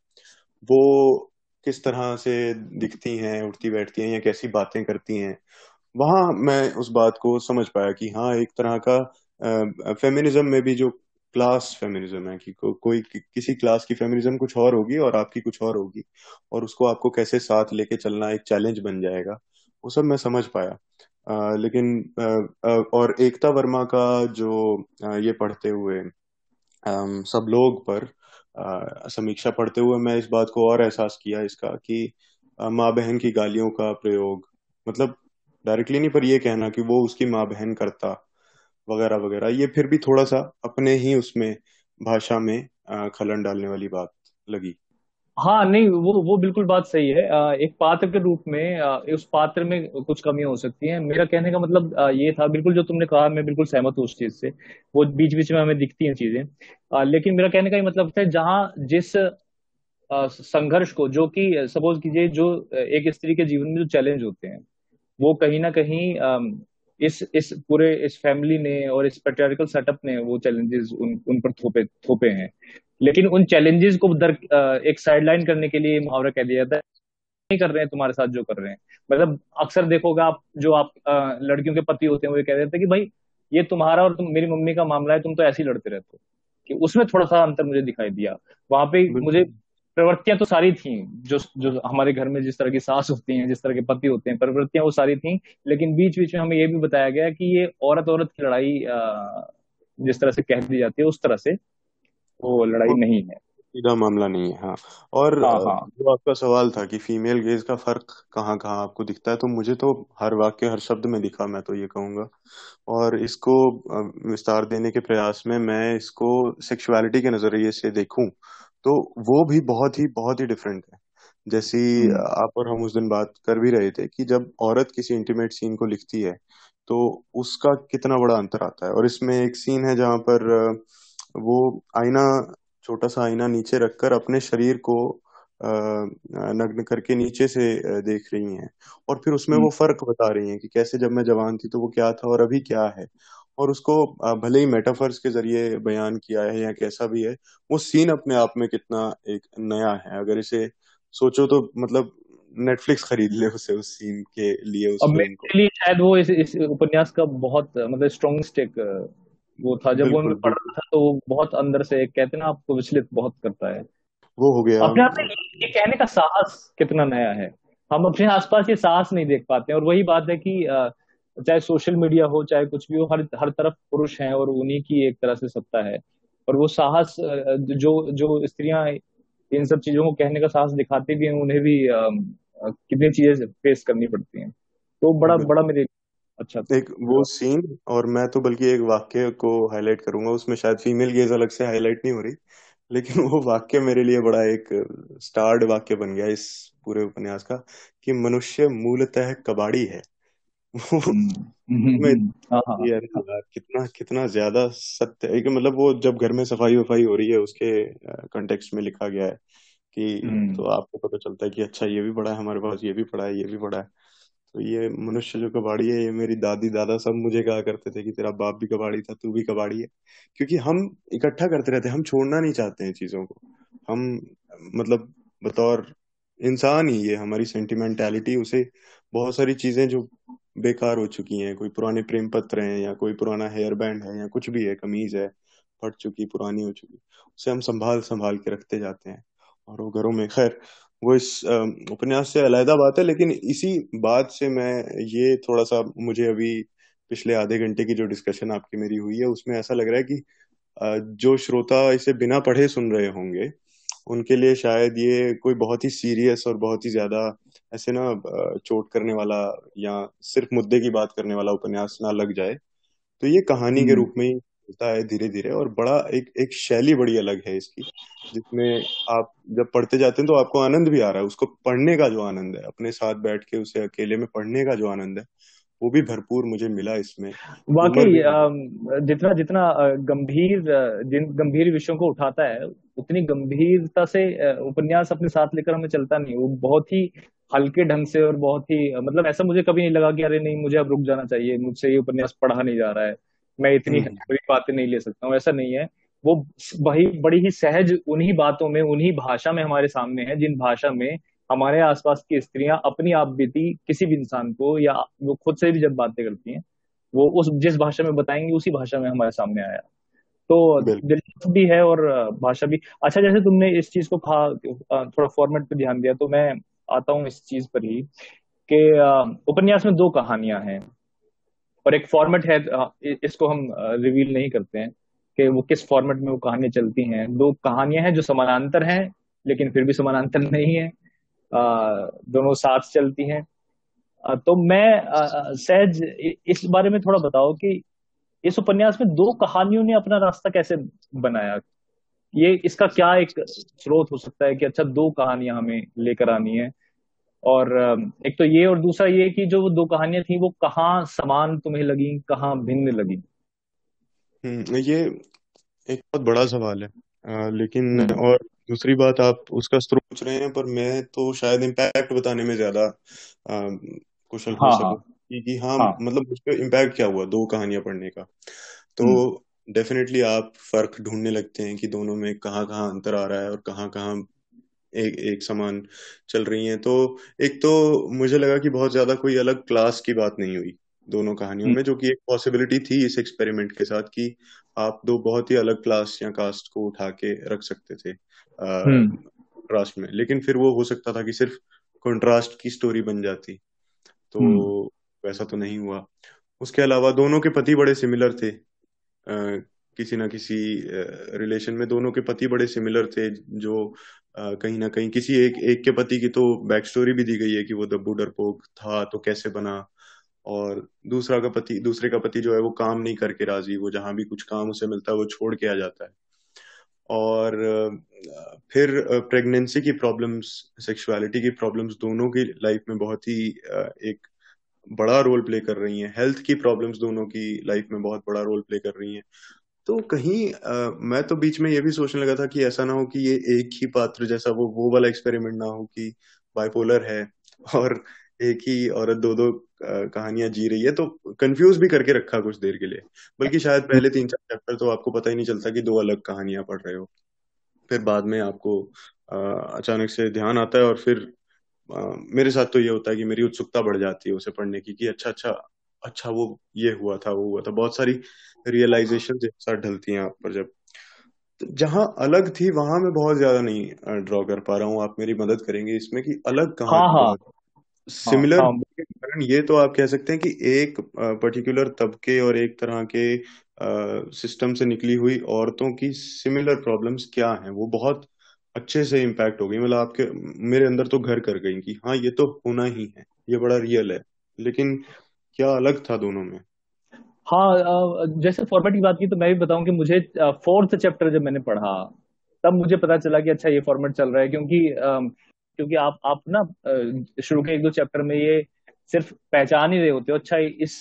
वो किस तरह से दिखती हैं उठती बैठती हैं या कैसी बातें करती हैं? वहाँ मैं उस बात को समझ पाया कि हाँ एक तरह का फेमिनिज्म में भी जो क्लास फेमिनिज्म है कि को, कोई कि, किसी क्लास की फेमिनिज्म कुछ और होगी और आपकी कुछ और होगी और उसको आपको कैसे साथ लेके चलना एक चैलेंज बन जाएगा वो सब मैं समझ पाया। लेकिन और एकता वर्मा का जो ये पढ़ते हुए सब लोग पर समीक्षा पढ़ते हुए मैं इस बात को और एहसास किया इसका कि माँ बहन की गालियों का प्रयोग मतलब डायरेक्टली नहीं, पर यह कहना कि वो उसकी माँ बहन करता, वगैरह वगैरह, ये फिर भी थोड़ा सा अपने ही उसमें, भाषा में खलन डालने वाली बात लगी। हाँ नहीं, वो वो बिल्कुल बात सही है। एक पात्र के रूप में उस पात्र में कुछ कमी हो सकती है। मेरा कहने का मतलब ये था, बिल्कुल जो तुमने कहा, मैं बिल्कुल सहमत हूँ उस चीज़ से। वो बीच बीच में हमें दिखती हैं चीज़ें। लेकिन मेरा कहने का ये मतलब था, जहाँ जिस संघर्ष को, जो कि, सपोज़ कीजिए, जो एक स्त्री के जीवन में जो चैलेंज होते हैं, वो कहीं ना कहीं इस इस पूरे, इस फैमिली ने और इस पेट्रियारिकल सेटअप ने वो चैलेंजेस उन उन पर थोपे थोपे हैं। लेकिन उन चैलेंजेस को दर एक साइडलाइन करने के लिए मुहावरा कह दिया जाता है। नहीं कर रहे हैं तुम्हारे साथ जो कर रहे हैं। मतलब अक्सर देखोगे आप जो आप लड़कियों के पति होते हैं वो ये कह देते हैं कि भाई ये तुम्हारा और तुम मेरी मम्मी का मामला है तुम तो ऐसे ही लड़ते रहते हो। कि उसमें थोड़ा सा अंतर मुझे दिखाई दिया। वहाँ पे मुझे प्रवृत्तियाँ तो सारी थी जो जो हमारे घर में जिस तरह की सास होती हैं जिस तरह के पति होते हैं प्रवृत्तियाँ वो सारी थी। लेकिन बीच बीच में हमें ये भी बताया गया कि ये औरत औरत की लड़ाई जिस तरह से कह दी जाती है उस तरह से वो लड़ाई नहीं है। सीधा मामला नहीं है हाँ। और हाँ हाँ। जो आपका सवाल था कि फीमेल गेज का फ़र्क कहाँ कहाँ आपको दिखता है तो मुझे तो हर वाक्य हर शब्द में दिखा मैं तो ये कहूँगा। और इसको विस्तार देने के प्रयास में मैं इसको सेक्सुअलिटी के नज़रिए से देखूँ तो वो भी बहुत ही बहुत ही डिफरेंट है। जैसी हम्म। आप और हम उस दिन बात कर भी रहे थे कि जब औरत किसी इंटीमेट सीन को लिखती है तो उसका कितना बड़ा अंतर आता है। और इसमें एक सीन है जहाँ पर वो आईना छोटा सा आईना नीचे रखकर अपने शरीर को नग्न करके नीचे से देख रही हैं। और फिर उसमें हम्म। वो फ़र्क बता रही हैं कि कैसे जब मैं जवान थी तो वो क्या था और अभी क्या है। और उसको भले ही मेटाफर्स के ज़रिए बयान किया है या कैसा भी है वो सीन अपने आप में कितना एक नया है। अगर इसे सोचो तो मतलब नेटफ्लिक्स खरीद ले उसे उस सीन के लिए उस अब को। शायद वो इस, इस उपन्यास का बहुत मतलब स्ट्रॉन्ग एक वो था जब वो मैं पढ़ रहा था तो वो बहुत अंदर से कहते ना आपको विचलित बहुत करता है। वो हो गया। अपने आप में ये कहने का साहस कितना नया है। हम अपने आसपास ये साहस नहीं देख पाते हैं और वही बात है कि चाहे सोशल मीडिया हो चाहे कुछ भी हो हर हर तरफ़ पुरुष हैं और उन्हीं की एक तरह से सत्ता है। और वो साहस जो जो स्त्रियाँ इन सब चीज़ों को कहने का साहस दिखाती भी हैं उन्हें भी कितनी चीज़ें फेस करनी पड़ती हैं। तो बड़ा बड़ा मेरे अच्छा एक वो सीन और मैं तो बल्कि एक वाक्य को हाईलाइट करूँगा उसमें शायद फीमेल गेज अलग से हाईलाइट नहीं हो रही लेकिन वो वाक्य मेरे लिए बड़ा एक स्टार्ड वाक्य बन गया इस पूरे उपन्यास का कि मनुष्य मूलतः कबाड़ी है। वो हम्म हम्म, मैं हम्म, हाँ हाँ यार कितना कितना ज़्यादा सत्य है मतलब वो जब घर में सफ़ाई वफाई हो रही है उसके कंटेक्स्ट में लिखा गया है कि तो आपको पता चलता है कि अच्छा ये भी पड़ा है हमारे पास ये भी पड़ा है ये भी पड़ा है। तो ये मनुष्य जो कबाड़ी है, ये मेरी दादी, दादा सब मुझे कहा करते थे कि तेरा बाप भी कबाड़ी था, तू भी कबाड़ी है। क्योंकि हम इकट्ठा करते रहते हम छोड़ना नहीं चाहते हैं चीज़ों को। हम मतलब बतौर इंसान ही, ये हमारी सेंटिमेंटैलिटी उसे बहुत सारी चीज़ें जो बेकार हो चुकी हैं, कोई पुराने प्रेम पत्र हैं, या कोई पुराना हेयर बैंड है, या कुछ भी है, कमीज है, फट चुकी, पुरानी हो चुकी, उसे हम संभाल संभाल के रखते जाते हैं। और वो घरों में, खैर वो इस उपन्यास से अलग बात है लेकिन इसी बात से मैं ये थोड़ा सा मुझे अभी पिछले आधे घंटे की जो डिस्कशन आपकी मेरी हुई है उसमें ऐसा लग रहा है कि जो श्रोता इसे बिना पढ़े सुन रहे होंगे उनके लिए शायद ये कोई बहुत ही सीरियस और बहुत ही ज़्यादा ऐसे ना चोट करने वाला या सिर्फ़ मुद्दे की बात करने वाला उपन्यास ना लग जाए। तो ये कहानी के हम्म। रूप में ही चलता है धीरे धीरे और बड़ा एक एक शैली बड़ी अलग है इसकी जिसमें आप जब पढ़ते जाते हैं तो आपको आनंद भी आ रहा है। उसको पढ़ने का जो आनंद है अपने साथ बैठ के उसे अकेले में पढ़ने का जो आनंद है वो भी भरपूर मुझे मिला इसमें। वाकई जितना जितना गंभीर जिन गंभीर विषयों को उठाता है उतनी गंभीरता से उपन्यास अपने साथ लेकर हमें चलता नहीं वो बहुत ही हल्के ढंग से और बहुत ही मतलब ऐसा मुझे कभी नहीं लगा कि अरे नहीं मुझे अब रुक जाना चाहिए मुझसे ये उपन्यास पढ़ा नहीं जा रहा है। मैं इतनी हम्म। बड़ी बातें नहीं ले सकता हूँ ऐसा नहीं है। वो वही बड़ी ही सहज उन्हीं बातों में उन्हीं भाषा में हमारे सामने है जिन भाषा में हमारे आसपास की स्त्रियाँ अपनी आप बीती किसी भी इंसान को या वो खुद से भी जब बातें करती हैं वो उस जिस भाषा में बताएँगे उसी भाषा में हमारे सामने आया। तो दिलचस्प भी है और भाषा भी अच्छा जैसे तुमने इस चीज़ को कहा थोड़ा फॉर्मेट पे ध्यान दिया तो मैं आता हूँ इस चीज़ पर ही कि उपन्यास में दो कहानियाँ हैं। और एक फॉर्मेट है इसको हम रिवील नहीं करते हैं कि वो किस फॉर्मेट में वो कहानियाँ चलती हैं। दो कहानियाँ हैं जो समानांतर हैं, लेकिन फिर भी समानांतर नहीं है। दोनों साथ चलती हैं। तो मैं सहज इस बारे में थोड़ा बताओ कि इस उपन्यास में दो कहानियों ने अपना रास्ता कैसे बनाया? ये, इसका क्या एक स्रोत हो सकता है कि अच्छा दो कहानियाँ हमें लेकर आनी है? और एक तो ये और दूसरा ये कि जो दो कहानियाँ थी वो कहाँ समान तुम्हें लगी कहाँ भिन्न लगी? हम्म ये एक बहुत बड़ा सवाल है। अ, लेकिन हम्म और दूसरी बात आप उसका स्रोत पूछ रहे हैं पर मैं तो शायद इम्पैक्ट बताने में ज़्यादा कुशल हो हाँ हाँ। सकूँ। कि, कि हाँ हाँ। मतलब उस पर इम्पैक्ट क्या हुआ दो कहानियाँ पढ़ने का? तो हम्म। डेफिनेटली आप फ़र्क ढूँढने लगते हैं कि दोनों में कहाँ कहाँ अंतर आ रहा है और कहाँ कहाँ एक एक समान चल रही हैं। तो एक तो मुझे लगा कि बहुत ज़्यादा कोई अलग क्लास की बात नहीं हुई दोनों कहानियों हम्म। में जो कि एक पॉसिबिलिटी थी इस एक्सपेरिमेंट के साथ कि आप दो बहुत ही अलग क्लास या कास्ट को उठा के रख सकते थे हम्म। कंट्रास्ट में। लेकिन फिर वो हो सकता था कि सिर्फ़ कंट्रास्ट की स्टोरी बन जाती। तो हम्म। वैसा तो नहीं हुआ। उसके अलावा दोनों के पति बड़े सिमिलर थे। अ, किसी ना किसी रिलेशन में दोनों के पति बड़े सिमिलर थे जो कहीं ना कहीं किसी एक एक के पति की तो बैक स्टोरी भी दी गई है कि वो दब्बू डरपोक था तो कैसे बना? और दूसरा का पति, दूसरे का पति जो है वो काम नहीं करके राज़ी, वो जहाँ भी कुछ काम उसे मिलता है वो छोड़ के आ जाता है। और फिर प्रेगनेंसी की प्रॉब्लम्स सेक्सुअलिटी की प्रॉब्लम्स दोनों की लाइफ में बहुत ही एक बड़ा रोल प्ले कर रही हैं। हेल्थ की प्रॉब्लम्स दोनों की लाइफ में बहुत बड़ा रोल प्ले कर रही हैं। तो कहीं आ, मैं तो बीच में ये भी सोचने लगा था कि ऐसा ना हो कि ये एक ही पात्र जैसा वो वो वाला एक्सपेरिमेंट ना हो कि बाइपोलर है और एक ही औरत दो दो कहानियाँ जी रही है। तो कंफ्यूज भी करके रखा कुछ देर के लिए। बल्कि शायद पहले तीन चार चैप्टर तो आपको पता ही नहीं चलता कि दो अलग कहानियाँ पढ़ रहे हो। फिर बाद में आपको आ, अचानक से ध्यान आता है और फिर आ, मेरे साथ तो ये होता है कि मेरी उत्सुकता बढ़ जाती है उसे पढ़ने की कि अच्छा अच्छा अच्छा वो ये हुआ था वो हुआ था। बहुत सारी रियलाइजेशन एक साथ ढलती हैं आप पर जब। तो जहाँ अलग थी वहाँ मैं बहुत ज़्यादा नहीं ड्रॉ कर पा रहा हूँ। आप मेरी मदद करेंगे इसमें कि अलग कहाँ हाँ हाँ। सिमिलर हाँ, हाँ। ये तो आप कह सकते हैं कि एक पर्टिकुलर तबके और एक तरह के सिस्टम से निकली हुई औरतों की सिमिलर प्रॉब्लम्स क्या हैं? वो बहुत अच्छे से इम्पैक्ट हो गई। मतलब आपके मेरे अंदर तो घर कर गई कि हाँ ये तो होना ही है। ये बड़ा रियल है। लेकिन क्या अलग था दोनों में हाँ जैसे फॉर्मेट की बात की तो मैं भी बताऊँ कि मुझे फोर्थ चैप्टर जब मैंने पढ़ा तब मुझे पता चला कि अच्छा ये फॉर्मेट चल रहा है क्योंकि क्योंकि आप आप ना शुरू के एक दो चैप्टर में ये सिर्फ़ पहचान ही रहे होते हो अच्छा इस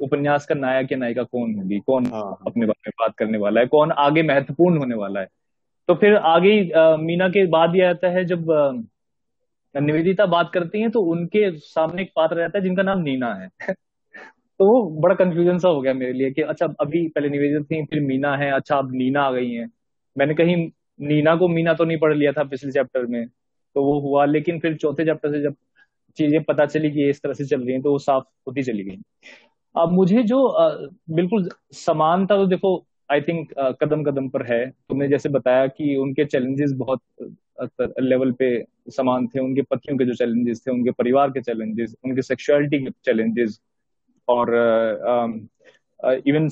उपन्यास का नायक या नायिका कौन होगी कौन हाँ। अपने बारे में बात करने वाला है कौन आगे महत्वपूर्ण होने वाला है तो फिर आगे मीना के बाद ये आता है जब निवेदिता बात करती हैं तो उनके सामने एक पात्र रहता है जिनका नाम नीना है। तो वो बड़ा कंफ्यूजन सा हो गया मेरे लिए कि अच्छा अभी पहले निवेदिता थी, फिर मीना है अच्छा अब नीना आ गई है। मैंने कहीं नीना को मीना तो नहीं पढ़ लिया था पिछले चैप्टर में तो वो हुआ, लेकिन फिर चौथे चैप्टर से जब चीज़ें पता चली कि इस तरह से चल रही है तो वो साफ़ होती चली गई। अब मुझे जो बिल्कुल समानता तो देखो आई थिंक कदम कदम पर है। तुमने जैसे बताया कि उनके चैलेंजेस बहुत लेवल पे समान थे। उनके पतियों के जो चैलेंजेस थे उनके परिवार के चैलेंजेस उनके सेक्सुअलिटी के चैलेंजेस और इवन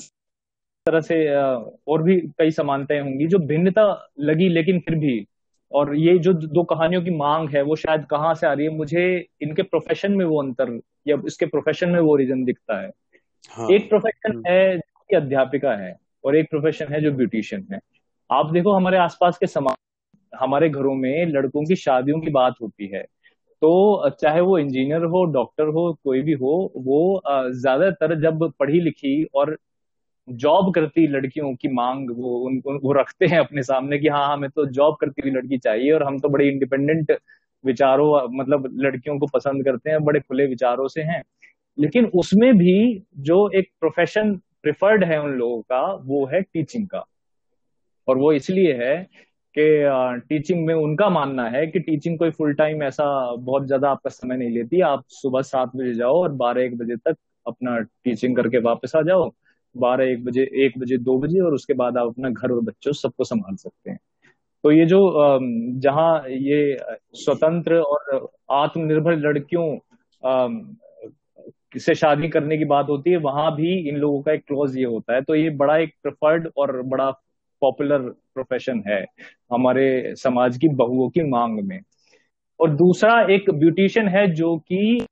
तरह से और भी कई समानताएँ होंगी जो भिन्नता लगी लेकिन फिर भी। और ये जो दो कहानियों की मांग है वो शायद कहाँ से आ रही है मुझे इनके प्रोफेशन में वो अंतर या इसके प्रोफेशन में वो रीजन दिखता है। हाँ, एक प्रोफेशन हम्म। है जो अध्यापिका है। और एक प्रोफेशन है जो ब्यूटिशियन है। आप देखो, हमारे आसपास के समाज हमारे घरों में लड़कों की शादियों की बात होती है। तो चाहे वो इंजीनियर हो डॉक्टर हो, कोई भी हो, वो ज़्यादातर जब पढ़ी लिखी और जॉब करती लड़कियों की मांग, वो उनको वो रखते हैं अपने सामने कि हाँ हमें तो जॉब करती हुई लड़की चाहिए और हम तो बड़े इंडिपेंडेंट विचारों मतलब लड़कियों को पसंद करते हैं, बड़े खुले विचारों से हैं। लेकिन उसमें भी जो एक प्रोफेशन प्रिफर्ड है उन लोगों का, वो है टीचिंग का। और वो इसलिए है कि टीचिंग में उनका मानना है कि टीचिंग कोई फुल टाइम ऐसा बहुत ज़्यादा आपका समय नहीं लेती। आप सुबह सात बजे जाओ और बारह एक बजे तक अपना टीचिंग करके वापस आ जाओ। बारह एक बजे एक बजे, दो बजे और उसके बाद आप अपना घर और बच्चों सबको संभाल सकते हैं। तो ये जो जहाँ ये स्वतंत्र और आत्मनिर्भर लड़कियों से शादी करने की बात होती है वहाँ भी इन लोगों का एक क्लोज ये होता है। तो ये बड़ा एक प्रिफर्ड और बड़ा पॉपुलर प्रोफेशन है हमारे समाज की बहुओं की मांग में। और दूसरा एक ब्यूटिशियन है जो कि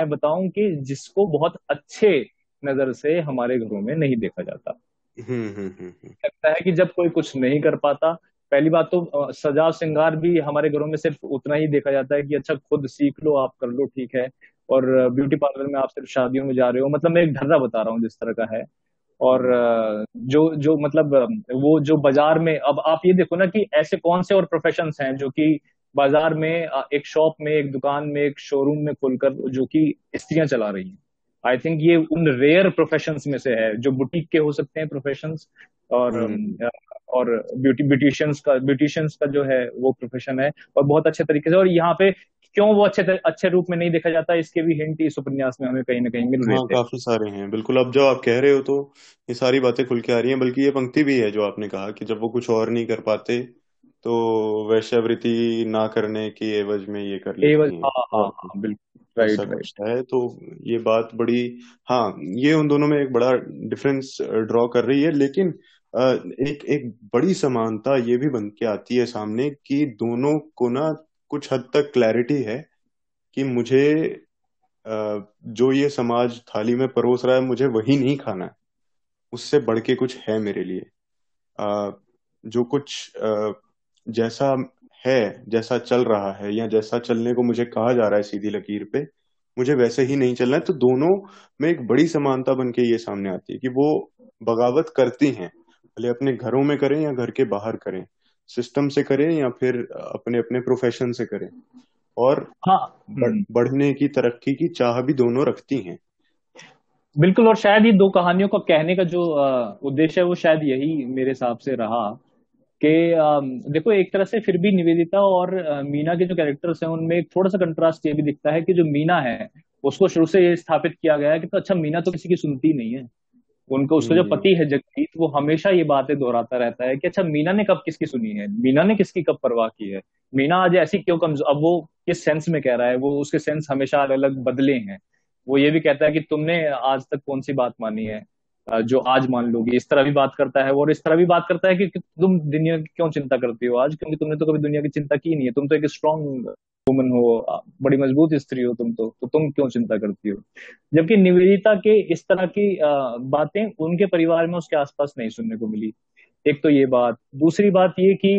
मैं बताऊँ कि जिसको बहुत अच्छे नज़र से हमारे घरों में नहीं देखा जाता। हम्म, हम्म, हम्म, लगता है कि जब कोई कुछ नहीं कर पाता पहली बात तो सजा श्रृंगार भी हमारे घरों में सिर्फ़ उतना ही देखा जाता है कि अच्छा खुद सीख लो आप कर लो ठीक है। और ब्यूटी पार्लर में आप सिर्फ़ शादियों में जा रहे हो। मतलब मैं एक ढर्रा बता रहा हूँ जिस तरह का है। और जो जो मतलब वो जो बाज़ार में अब आप ये देखो ना कि ऐसे कौन से और प्रोफेशन हैं जो कि बाज़ार में एक शॉप में एक दुकान में एक शोरूम में खुलकर जो कि स्त्रियाँ चला रही हैं। आई थिंक ये उन रेयर प्रोफेशन में से है जो बुटीक के हो सकते हैं प्रोफेशन और हम्म। और ब्यूटी ब्यूटिशियंस का ब्यूटिशियंस का जो है वो प्रोफेशन है और बहुत अच्छे तरीके से। और यहाँ पे क्यों वो अच्छे अच्छे रूप में नहीं देखा जाता इसके भी हिंट इस उपन्यास में हमें कहीं ना कहीं मिल रहे हाँ, काफ़ी सारे हैं बिल्कुल। अब जो आप कह रहे हो तो ये सारी बातें खुल के आ रही हैं बल्कि ये पंक्ति भी है जो आपने कहा कि जब वो कुछ और नहीं कर पाते तो वैश्यावृत्ति ना करने की एवज में ये कर लेते हैं। हाँ हाँ हाँ बिल्कुल। Right right. है तो ये बात बड़ी हाँ ये उन दोनों में एक बड़ा डिफरेंस ड्रॉ कर रही है लेकिन एक एक बड़ी समानता ये भी बन के आती है सामने कि दोनों को ना कुछ हद तक क्लैरिटी है कि मुझे जो ये समाज थाली में परोस रहा है, मुझे वही नहीं खाना है। उससे बढ़ के कुछ है मेरे लिए। जो कुछ जैसा है, जैसा चल रहा है या जैसा चलने को मुझे कहा जा रहा है सीधी लकीर पे, मुझे वैसे ही नहीं चलना है। तो दोनों में एक बड़ी समानता बन के ये सामने आती है कि वो बगावत करती हैं, भले अपने घरों में करें या घर के बाहर करें। सिस्टम से करें या फिर अपने अपने प्रोफेशन से करें? और हाँ। बढ़ने की तरक्की की चाह भी दोनों रखती हैं। बिल्कुल और शायद ये दो कहानियों का कहने का जो उद्देश्य है वो शायद यही मेरे हिसाब से रहा कि देखो एक तरह से फिर भी निवेदिता और मीना के जो कैरेक्टर्स हैं उनमें एक थोड़ा सा कंट्रास्ट ये भी दिखता है कि जो मीना है उसको शुरू से ये स्थापित किया गया है कि तो अच्छा मीना तो किसी की सुनती नहीं है। उनको उसका जो पति है जगजीत वो हमेशा ये बातें दोहराता रहता है कि अच्छा मीना ने कब किसकी सुनी है? मीना ने किसकी कब परवाह की है? मीना आज ऐसी क्यों कमज़ोर अब वो किस सेंस में कह रहा है? वो उसके सेंस हमेशा अलग अलग बदले हैं। वो ये भी कहता है कि तुमने आज तक कौन सी बात मानी है जो आज मान लोगी? इस तरह भी बात करता है और इस तरह भी बात करता है कि तुम दुनिया की क्यों चिंता करती हो आज? क्योंकि तुमने तो कभी दुनिया की चिंता की नहीं है। तुम तो एक स्ट्रॉन्ग वुमन हो, बड़ी मज़बूत स्त्री हो तुम तो तो तुम क्यों चिंता करती हो? जबकि निवेदिता के इस तरह की बातें उनके परिवार में उसके आसपास नहीं सुनने को मिली। एक तो ये बात। दूसरी बात ये कि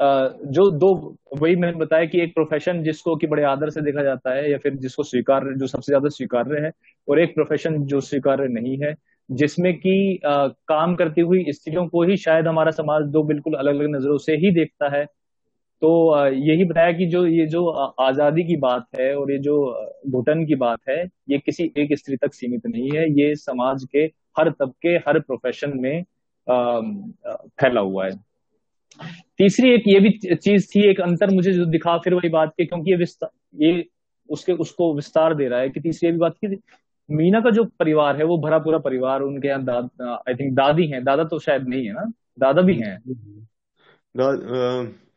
जो दो, वही मैंने बताया कि एक प्रोफेशन जिसको कि बड़े आदर से देखा जाता है या फिर जिसको स्वीकार, जो सबसे ज़्यादा स्वीकार्य है, और एक प्रोफेशन जो स्वीकार्य नहीं है, जिसमें कि काम करती हुई स्त्रियों को ही शायद हमारा समाज दो बिल्कुल अलग अलग नज़रों से ही देखता है तो यही बताया कि जो, ये जो आज़ादी की बात है और ये जो घुटन की बात है, ये किसी एक स्त्री तक सीमित नहीं है। ये समाज के हर तबके, हर प्रोफेशन में फैला हुआ है। तीसरी एक ये भी चीज़ थी, एक अंतर मुझे जो दिखा फिर वही बात की, क्योंकि ये विस्तार ये उसके, उसको विस्तार दे रहा है कि तीसरी भी बात की मीना का जो परिवार है, वो भरा पूरा परिवार, उनके यहाँ दाद आई थिंक दादी हैं। दादा तो शायद नहीं है ना? दादा भी हैं।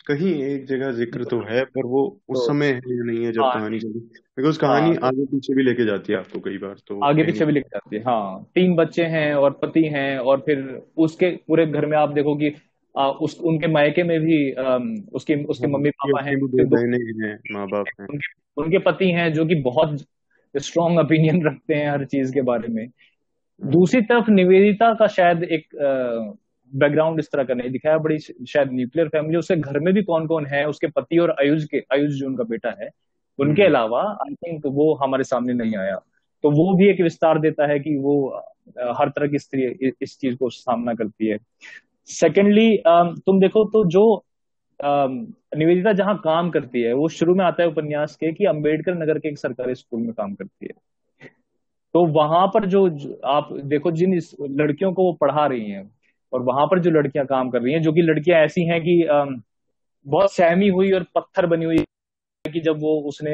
कहीं एक जगह ज़िक्र तो है पर वो उस तो, समय है या नहीं है जब हाँ, कहानी चली। बिकॉज़ कहानी हाँ, आगे पीछे भी लेके जाती है आपको कई बार तो आगे पीछे भी लेके जाती है हाँ। तीन बच्चे हैं और पति हैं और फिर उसके पूरे घर में आप देखो कि आ, उस उनके मायके में भी आ, उसके उसके हाँ, मम्मी पापा हैं माँ बाप हैं उनके, उनके पति हैं जो कि बहुत स्ट्रॉन्ग ओपिनियन रखते हैं हर चीज़ के बारे में। दूसरी तरफ़ निवेदिता का शायद एक बैकग्राउंड इस तरह का नहीं दिखाया बड़ी शायद न्यूक्लियर फैमिली उसके घर में भी कौन कौन है उसके पति और आयुष के आयुष जो उनका बेटा है उनके हम्म। अलावा आई थिंक वो हमारे सामने नहीं आया। तो वो भी एक विस्तार देता है कि वो हर तरह की स्त्री इस चीज़ को सामना करती है। सेकेंडली तुम देखो तो जो निवेदिता जहाँ काम करती है वो शुरू में आता है उपन्यास के कि अंबेडकर नगर के एक सरकारी स्कूल में काम करती है। तो वहाँ पर जो आप देखो जिन लड़कियों को वो पढ़ा रही हैं और वहाँ पर जो लड़कियाँ काम कर रही हैं जो कि लड़कियाँ ऐसी हैं कि बहुत सहमी हुई और पत्थर बनी हुई कि जब वो उसने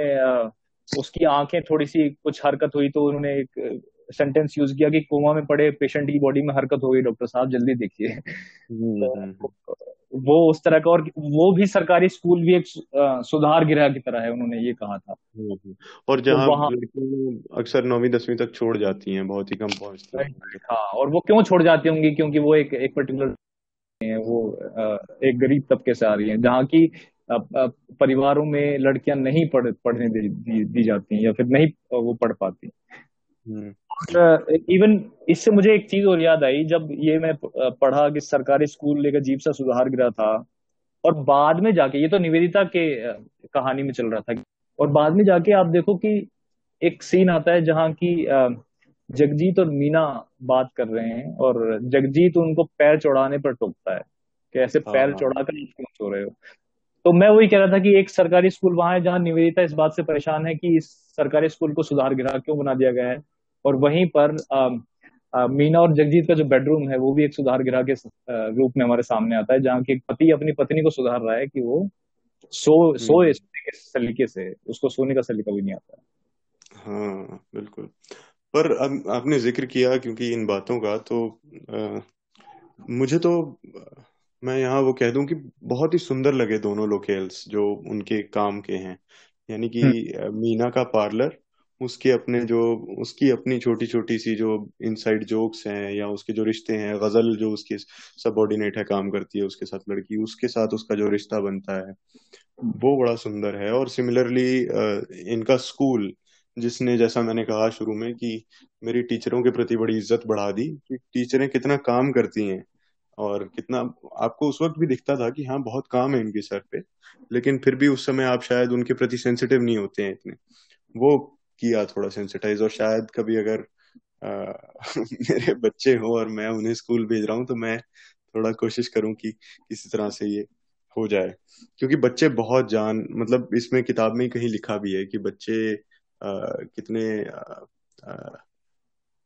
उसकी आँखें थोड़ी सी कुछ हरकत हुई तो उन्होंने एक सेंटेंस यूज़ किया कि कोमा में पड़े पेशेंट की बॉडी में हरकत हो गई डॉक्टर साहब जल्दी देखिए हम्म, हम्म, हम्म। वो उस तरह का और वो भी सरकारी स्कूल भी एक सुधार गृह की तरह है उन्होंने ये कहा था। और जहाँ तो अक्सर नौवीं दसवीं तक छोड़ जाती हैं बहुत ही कम पहुँचती हैं। हाँ और वो क्यों छोड़ जाती होंगी? क्योंकि वो एक एक पर्टिकुलर वो एक गरीब तबके से आ रही है जहाँ की परिवारों में लड़कियाँ नहीं पढ़ पढ़ने दी, दी, दी जाती हैं या फिर नहीं वो पढ़ पाती इवन इससे मुझे एक चीज़ और याद आई जब ये मैं पढ़ा कि सरकारी स्कूल लेकर जीप सा सुधार गिरा था और बाद में जाके ये तो निवेदिता के कहानी में चल रहा था और बाद में जाके आप देखो कि एक सीन आता है जहाँ की जगजीत और मीना बात कर रहे हैं और जगजीत उनको पैर चौड़ाने पर टोकता है कि ऐसे हाँ, पैर हाँ। चौड़ा कर क्यों सो रहे हो? तो मैं वही कह रहा था कि एक सरकारी स्कूल वहाँ है जहाँ निवेदिता इस बात से परेशान है कि इस सरकारी स्कूल को सुधार गिरा क्यों बना दिया गया है? और वहीं पर आ, आ, मीना और जगजीत का जो बेडरूम है वो भी एक सुधार गिरा के रूप में हमारे सामने आता है जहाँ की पति अपनी पत्नी को सुधार रहा है कि वो सो सो सलीके से उसको सोने का सलीका भी नहीं आता है। हाँ बिल्कुल। पर अब आपने ज़िक्र किया क्योंकि इन बातों का तो आ, मुझे तो मैं यहाँ वो कह दूँ कि बहुत ही सुंदर लगे दोनों लोकेल्स जो उनके काम के हैं। यानी कि हम्म। मीना का पार्लर उसके अपने जो, उसकी अपनी छोटी छोटी सी जो इनसाइड जोक्स हैं या उसके जो रिश्ते हैं, गज़ल जो उसकी सबॉर्डिनेट है, काम करती है उसके साथ लड़की, उसके साथ उसका जो रिश्ता बनता है, वो बड़ा सुंदर है। और सिमिलरली इनका स्कूल जिसने, जैसा मैंने कहा शुरू में कि मेरी टीचरों के प्रति बड़ी इज़्ज़त बढ़ा दी कि टीचरें कितना काम करती हैं और कितना, आपको उस वक्त भी दिखता था कि हाँ बहुत काम है इनके सर पे, लेकिन फिर भी उस समय आप शायद उनके प्रति सेंसिटिव नहीं होते हैं इतने। वो किया थोड़ा सेंसिटाइज और शायद कभी अगर आ, मेरे बच्चे हो और मैं उन्हें स्कूल भेज रहा हूँ तो मैं थोड़ा कोशिश करूँ कि किसी तरह से ये हो जाए। क्योंकि बच्चे बहुत जान मतलब इसमें किताब में कहीं लिखा भी है कि बच्चे आ, कितने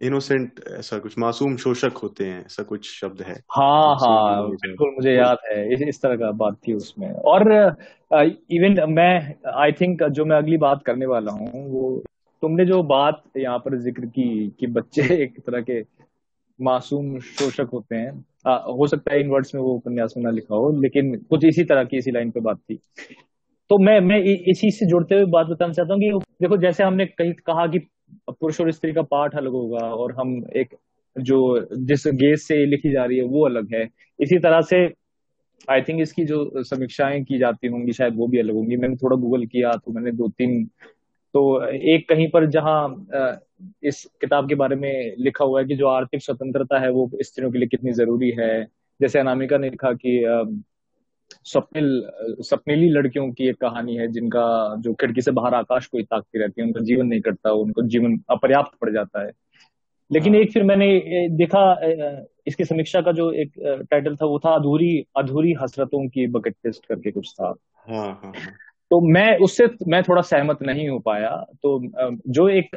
इनोसेंट ऐसा कुछ मासूम शोषक होते हैं ऐसा कुछ शब्द है। हाँ हाँ बिल्कुल मुझे याद है इस, इस तरह का बात थी उसमें। और इवन मैं आई थिंक जो मैं अगली बात करने वाला हूँ वो तुमने जो बात यहाँ पर ज़िक्र की कि बच्चे एक तरह के मासूम शोषक होते हैं आ, हो सकता है इन वर्ड्स में वो उपन्यास में ना लिखा हो लेकिन कुछ इसी तरह की इसी लाइन पे बात थी। तो मैं मैं इसी से जुड़ते हुए बात बताना चाहता हूँ कि देखो जैसे हमने कहीं कहा कि पुरुष और स्त्री का पाठ अलग होगा और हम एक जो जिस गेज से लिखी जा रही है वो अलग है। इसी तरह से आई थिंक इसकी जो समीक्षाएँ की जाती होंगी शायद वो भी अलग होंगी। मैंने थोड़ा गूगल किया तो मैंने दो तीन तो एक कहीं पर जहाँ इस किताब के बारे में लिखा हुआ है कि जो आर्थिक स्वतंत्रता है वो स्त्रियों के लिए कितनी ज़रूरी है जैसे अनामिका ने लिखा कि स्वप्निल स्वप्निली लड़कियों की एक कहानी है जिनका जो खिड़की से बाहर आकाश को ताकती रहती है उनका जीवन नहीं कटता उनको जीवन अपर्याप्त पड़ जाता है लेकिन हाँ। एक फिर मैंने देखा इसकी समीक्षा का जो एक टाइटल था वो था अधूरी अधूरी हसरतों की बकेट टेस्ट करके कुछ था हाँ, हाँ, हाँ. तो मैं उससे मैं थोड़ा सहमत नहीं हो पाया। तो जो एक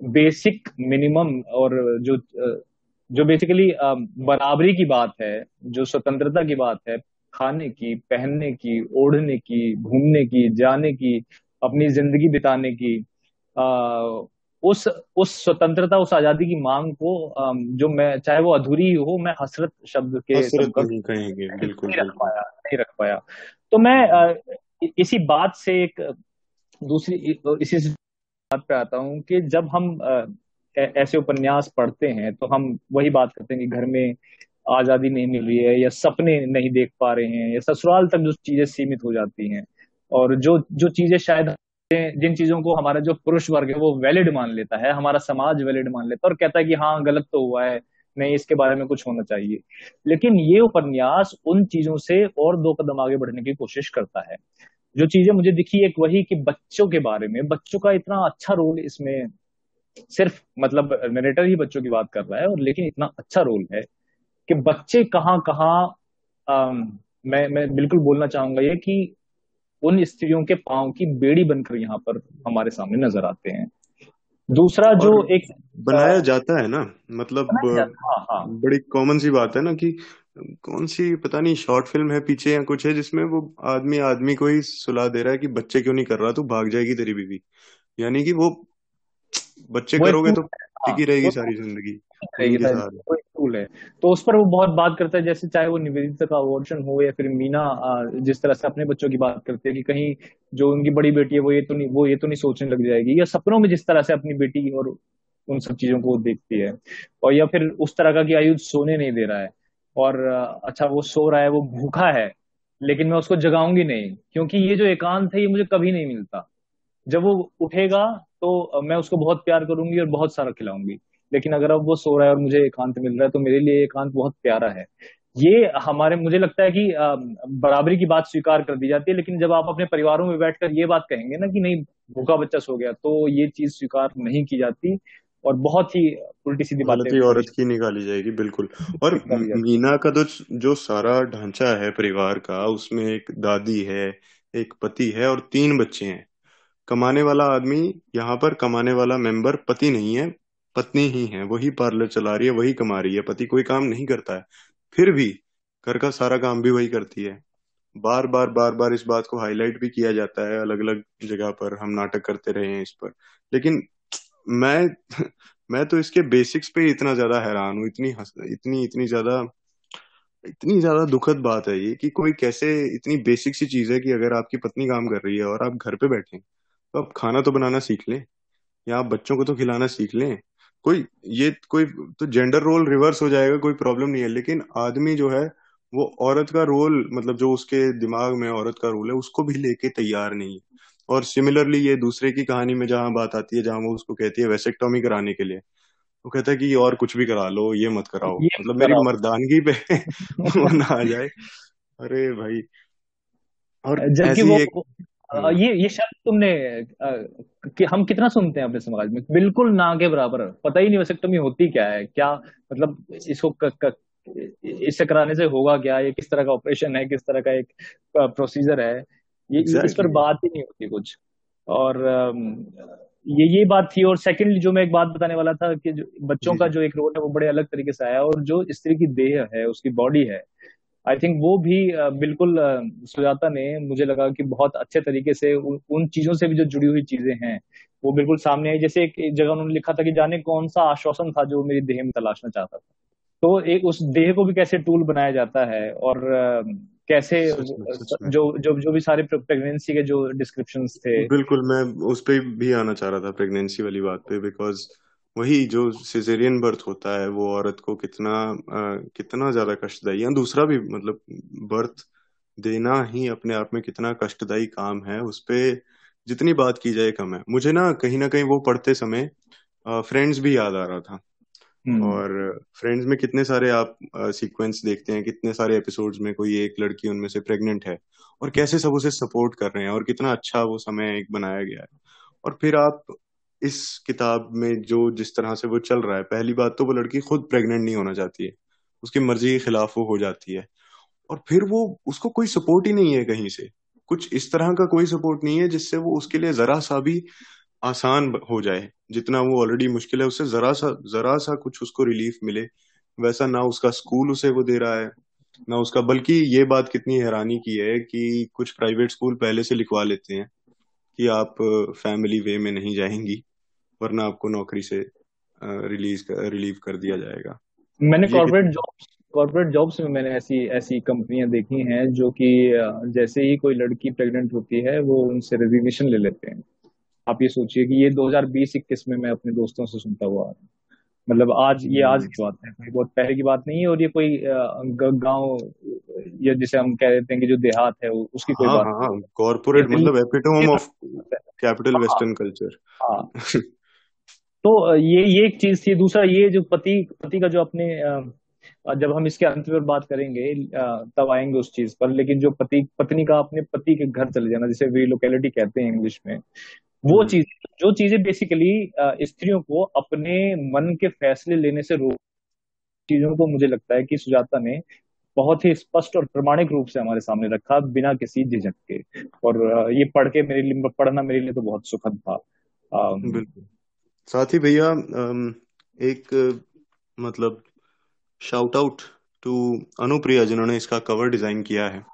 बेसिक मिनिमम और जो जो बेसिकली बराबरी की बात है जो स्वतंत्रता की बात है खाने की पहनने की ओढ़ने की घूमने की जाने की अपनी ज़िंदगी बिताने की आ, उस उस स्वतंत्रता उस आज़ादी की मांग को जो मैं चाहे वो अधूरी हो मैं हसरत शब्द के हसरत नहीं कहेंगे बिल्कुल नहीं रख पाया नहीं रख पाया। तो मैं इसी बात से एक दूसरी इसी बात पे आता हूँ कि जब हम ऐसे उपन्यास पढ़ते हैं तो हम वही बात करते हैं कि घर में आज़ादी नहीं मिल रही है या सपने नहीं देख पा रहे हैं या ससुराल तक जो चीज़ें सीमित हो जाती हैं और जो जो चीज़ें शायद जिन चीज़ों को हमारा जो पुरुष वर्ग है वो वैलिड मान लेता है, हमारा समाज वैलिड मान लेता है और कहता है कि हाँ गलत तो हुआ है। नहीं, इसके बारे में कुछ होना चाहिए। लेकिन ये उपन्यास उन चीज़ों से और दो कदम आगे बढ़ने की कोशिश करता है। जो चीज़ें मुझे दिखी एक वही कि बच्चों के बारे में, बच्चों का इतना अच्छा रोल इसमें सिर्फ़ मतलब नरेटर ही बच्चों की बात कर रहा है, और लेकिन इतना अच्छा रोल है कि बच्चे कहाँ कहाँ मैं मैं बिल्कुल बोलना चाहूँगा ये कि उन स्त्रियों के पाँव की बेड़ी बनकर यहाँ पर हमारे सामने नज़र आते हैं। दूसरा जो एक बनाया जाता है ना मतलब हाँ, हाँ. बड़ी कॉमन सी बात है ना कि कौन सी पता नहीं शॉर्ट फ़िल्म है पीछे या कुछ है जिसमें वो आदमी आदमी को ही सुला दे रहा है कि बच्चे क्यों नहीं कर रहा तू भाग जाएगी तेरी बीवी। यानी कि वो बच्चे करोगे तो टिकी रहेगी हाँ, सारी ज़िंदगी स्कूल है। तो उस पर वो बहुत बात करता है, जैसे चाहे वो निवेदिता का अवॉर्शन हो या फिर मीना जिस तरह से अपने बच्चों की बात करती है कि कहीं जो उनकी बड़ी बेटी है, वो ये तो नहीं, वो ये तो नहीं सोचने लग जाएगी। या सपनों में जिस तरह से अपनी बेटी और उन सब चीज़ों को देखती है। और या फिर उस तरह का कि आयुध सोने नहीं दे रहा है। और अच्छा वो सो रहा है, वो भूखा है, लेकिन मैं उसको जगाऊँगी नहीं। क्योंकि ये जो एकांत है, ये मुझे कभी नहीं मिलता। जब वो उठेगा तो मैं उसको बहुत प्यार करूँगी और बहुत सारा खिलाऊँगी। लेकिन अगर अब वो सो रहा है और मुझे एकांत मिल रहा है तो मेरे लिए एकांत बहुत प्यारा है। ये हमारे मुझे लगता है कि बराबरी की बात स्वीकार कर दी जाती है लेकिन जब आप अपने परिवारों में बैठकर ये बात कहेंगे ना कि नहीं भूखा बच्चा सो गया तो ये चीज़ स्वीकार नहीं की जाती और बहुत ही उल्टी सीधी बात औरत की निकाली जाएगी बिल्कुल। और मीना का तो जो सारा ढांचा है परिवार का उसमें एक दादी है एक पति है और तीन बच्चे हैं। कमाने वाला आदमी यहाँ पर कमाने वाला मेंबर पति नहीं है पत्नी ही है, वही पार्लर चला रही है, वही कमा रही है, पति कोई काम नहीं करता है। फिर भी घर का सारा काम भी वही करती है। बार बार बार बार इस बात को हाईलाइट भी किया जाता है अलग अलग जगह पर, हम नाटक करते रहे हैं इस पर। लेकिन मैं मैं तो इसके बेसिक्स पे इतना ज़्यादा हैरान हूँ, इतनी इतनी इतनी ज़्यादा इतनी ज़्यादा दुखद बात है ये कि कोई कैसे इतनी बेसिक सी चीज़ है कि अगर आपकी पत्नी काम कर रही है और आप घर पे बैठे तो आप खाना तो बनाना सीख लें, या आप बच्चों को तो खिलाना सीख लें कोई ये कोई तो जेंडर रोल रिवर्स हो जाएगा कोई प्रॉब्लम नहीं है लेकिन आदमी जो है वो औरत का रोल मतलब जो उसके दिमाग में औरत का रोल है उसको भी लेके तैयार नहीं है। और सिमिलरली ये दूसरे की कहानी में जहाँ बात आती है जहाँ वो उसको कहती है वेसेक्टोमी कराने के लिए वो कहता है कि और कुछ भी करा लो ये मत कराओ। ये मतलब मेरी मर्दानगी पे वो ना आ जाए। अरे भाई। और जबकि वो एक हम्म, ये ये शब्द तुमने अ, कि हम कितना सुनते हैं अपने समाज में? बिल्कुल ना के बराबर। पता ही नहीं वैसेक्टोमी होती क्या है? क्या मतलब इसको क, क, इससे कराने से होगा क्या? ये किस तरह का ऑपरेशन है? किस तरह का एक प्रोसीजर है? ये ये- इस पर बात ही नहीं होती कुछ। और ये ये बात थी। और सेकंडली जो मैं एक बात बताने वाला था कि जो बच्चों का जो। एक रोल है वो बड़े अलग तरीके से आया। और जो स्त्री की देह है उसकी बॉडी है आई थिंक वो भी बिल्कुल सुजाता ने मुझे लगा कि बहुत अच्छे तरीके से उन, उन चीज़ों से भी जो जुड़ी हुई चीज़ें हैं वो बिल्कुल सामने आई। जैसे एक जगह उन्होंने लिखा था कि जाने कौन सा आश्वासन था जो मेरी देह में तलाशना चाहता था। तो एक उस देह को भी कैसे टूल बनाया जाता है और कैसे जो जो जो भी सारे प्रेगनेंसी के जो डिस्क्रिप्शन थे। बिल्कुल मैं उस पर भी आना चाह रहा था प्रेगनेंसी वाली बात पे बिकॉज़ वही जो सिजेरियन बर्थ होता है वो औरत को कितना अ, कितना ज़्यादा कष्टदायी या दूसरा भी मतलब बर्थ देना ही अपने आप में कितना कष्टदायी काम है उस पे जितनी बात की जाए कम है। मुझे ना कहीं ना कहीं वो पढ़ते समय फ्रेंड्स भी याद आ रहा था। हम्म। और फ्रेंड्स में कितने सारे आप सीक्वेंस देखते हैं कितने सारे एपिसोड्स में कोई एक लड़की उनमें से प्रेग्नेंट है और कैसे सब उसे सपोर्ट कर रहे हैं और कितना अच्छा वो समय एक बनाया गया है। और फिर आप इस किताब में जो जिस तरह से वो चल रहा है, पहली बात तो वो लड़की खुद प्रेग्नेंट नहीं होना चाहती है। उसकी मर्ज़ी के खिलाफ वो हो जाती है। और फिर वो, उसको कोई सपोर्ट ही नहीं है कहीं से। कुछ इस तरह का कोई सपोर्ट नहीं है जिससे वो उसके लिए जरा सा भी आसान हो जाए। जितना वो ऑलरेडी मुश्किल है, उससे जरा सा जरा सा कुछ उसको रिलीफ मिले। वैसा ना उसका स्कूल उसे वो दे रहा है, ना उसका, बल्कि ये बात कितनी हैरानी की है कि कुछ प्राइवेट स्कूल पहले से लिखवा लेते हैं कि आप फैमिली वे में नहीं जाएँगी। वरना आपको नौकरी से रिलीज़ रिलीव कर दिया जाएगा। मैंने कॉर्पोरेट जॉब्स कॉर्पोरेट जॉब्स में मैंने ऐसी ऐसी कंपनियाँ देखी हैं जो कि जैसे ही कोई लड़की प्रेग्नेंट होती है वो उनसे रेजिग्नेशन ले लेते हैं। आप ये सोचिए कि ये 2020-21 में मैं अपने दोस्तों से सुनता हुआ आ रहा हूँ। मतलब आज ये आज हम्म, की बात है कोई बहुत पहले की बात नहीं है और ये कोई गाँव या जिसे हम कह देते हैं कि जो देहात है उसकी कोई हाँ बात हाँ कॉर्पोरेट मतलब epitome of capital western culture हाँ। तो ये ये एक चीज़ थी। दूसरा ये जो पति पति का जो अपने जब हम इसके अंत में बात करेंगे तब आएँगे उस चीज़ पर। लेकिन जो पति पत्नी का अपने पति के घर चले जाना जिसे वी लोकेलिटी कहते हैं इंग्लिश में वो हम्म। चीज़ जो चीज़ें बेसिकली स्त्रियों को अपने मन के फैसले लेने से रोक चीज़ों को मुझे लगता है कि सुजाता ने बहुत ही स्पष्ट और प्रमाणिक रूप से हमारे सामने रखा बिना किसी झिझक के। और ये पढ़ के मेरे लिए पढ़ना मेरे लिए तो बहुत सुखद था। बिल्कुल। साथ ही भैया एक मतलब शाउट आउट टू अनुप्रिया जिन्होंने इसका कवर डिज़ाइन किया है। अ,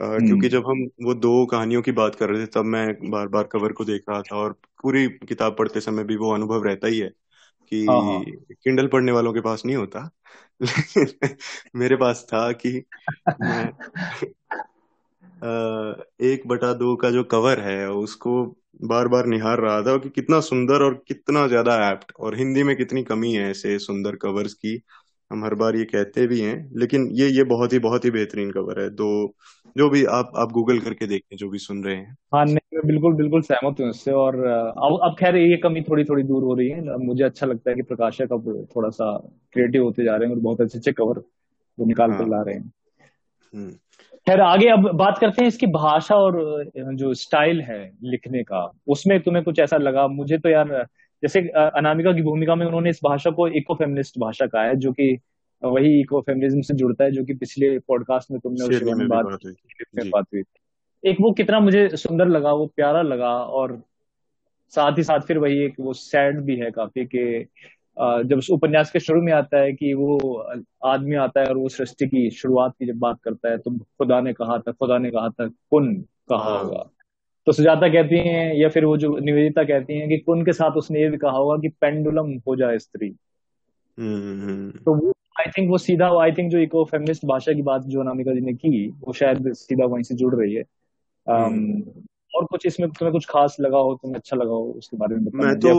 क्योंकि हम्म जब हम वो दो कहानियों की बात कर रहे थे तब मैं बार बार कवर को देख रहा था और पूरी किताब पढ़ते समय भी वो अनुभव रहता ही है हाँ हाँ। कि किंडल पढ़ने वालों के पास नहीं होता। लेकिन मेरे पास था कि मैं एक बटा दो का जो कवर है उसको बार बार निहार रहा था कि कितना सुंदर और कितना ज़्यादा एप्ट और हिंदी में कितनी कमी है ऐसे सुंदर कवर्स की। हम हर बार ये कहते भी हैं लेकिन ये ये बहुत ही बहुत ही बेहतरीन कवर है। दो जो भी आप आप गूगल करके देखें जो भी सुन रहे हैं। हाँ नहीं मैं बिल्कुल बिल्कुल सहमत हूँ इससे और अब अब खैर ये कमी थोड़ी थोड़ी दूर हो रही है। मुझे अच्छा लगता है कि प्रकाशक अब थोड़ा सा क्रिएटिव होते जा रहे हैं और बहुत अच्छे अच्छे कवर वो निकाल कर हाँ ला रहे हैं। हम्म। खैर आगे अब बात करते हैं इसकी भाषा और जो स्टाइल है लिखने का। उसमें तुम्हें कुछ ऐसा लगा? मुझे तो यार जैसे अनामिका की भूमिका में उन्होंने इस भाषा को इको फेमिनिस्ट भाषा कहा है जो कि वही इको फेमिनिज्म से जुड़ता है जो कि पिछले पॉडकास्ट में तुमने शिवानी में बात बात हुई थी। में बात हुई एक वो कितना मुझे सुंदर लगा वो प्यारा लगा और साथ ही साथ फिर वही एक वो सैड भी है काफ़ी कि जब उस उपन्यास के शुरू में आता है कि वो आदमी आता है और वो सृष्टि की शुरुआत की जब बात करता है तो खुदा ने कहा था खुदा ने कहा था कुन कहा हाँ। होगा। तो सुजाता कहती हैं या फिर वो जो निवेदिता कहती हैं कि कुन के साथ उसने ये भी कहा होगा कि पेंडुलम हो जाए स्त्री। हम्म। तो वो आई थिंक वो सीधा आई थिंक जो इको फेमिनिस्ट भाषा की बात जो अनामिका जी ने की वो शायद सीधा वहीं से जुड़ रही है। हम्म। और कुछ इसमें तुम्हें कुछ खास लगा हो तुम्हें अच्छा लगा हो उसके बारे में मैं तो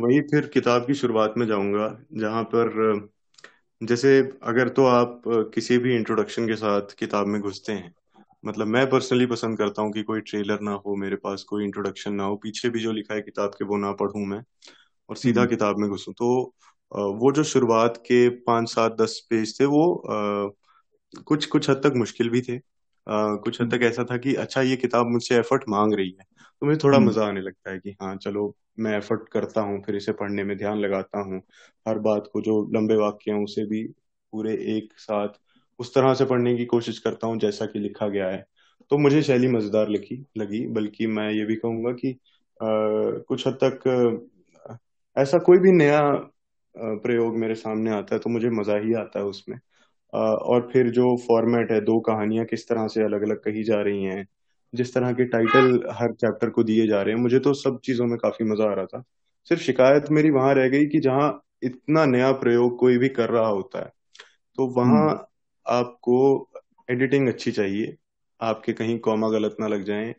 वही फिर किताब की शुरुआत में जाऊँगा जहाँ पर जैसे अगर तो आप किसी भी इंट्रोडक्शन के साथ किताब में घुसते हैं मतलब मैं पर्सनली पसंद करता हूँ कि कोई ट्रेलर ना हो मेरे पास कोई इंट्रोडक्शन ना हो पीछे भी जो लिखा है किताब के वो ना पढ़ूं मैं और सीधा हम्म। किताब में घुसूं। तो वो जो शुरुआत के पाँच सात दस पेज थे वो कुछ कुछ हद तक मुश्किल भी थे कुछ हद हम्म। तक ऐसा था कि अच्छा ये किताब मुझसे एफर्ट मांग रही है। तो मुझे थोड़ा हम्म। मज़ा आने लगता है कि हाँ चलो मैं एफर्ट करता हूँ फिर इसे पढ़ने में ध्यान लगाता हूँ। हर बात को जो लंबे वाक्य हैं उसे भी पूरे एक साथ उस तरह से पढ़ने की कोशिश करता हूँ जैसा कि लिखा गया है। तो मुझे शैली मज़ेदार लिखी लगी बल्कि मैं ये भी कहूँगा कि आ, कुछ हद तक ऐसा कोई भी नया प्रयोग मेरे सामने आता है तो मुझे मज़ा ही आता है उसमें। और फिर जो फॉर्मेट है दो कहानियाँ किस तरह से अलग अलग कही जा रही हैं जिस तरह के टाइटल हर चैप्टर को दिए जा रहे हैं मुझे तो सब चीज़ों में काफ़ी मज़ा आ रहा था। सिर्फ़ शिकायत मेरी वहाँ रह गई कि जहाँ इतना नया प्रयोग कोई भी कर रहा होता है तो वहाँ हम्म। आपको एडिटिंग अच्छी चाहिए आपके कहीं कॉमा गलत ना लग जाए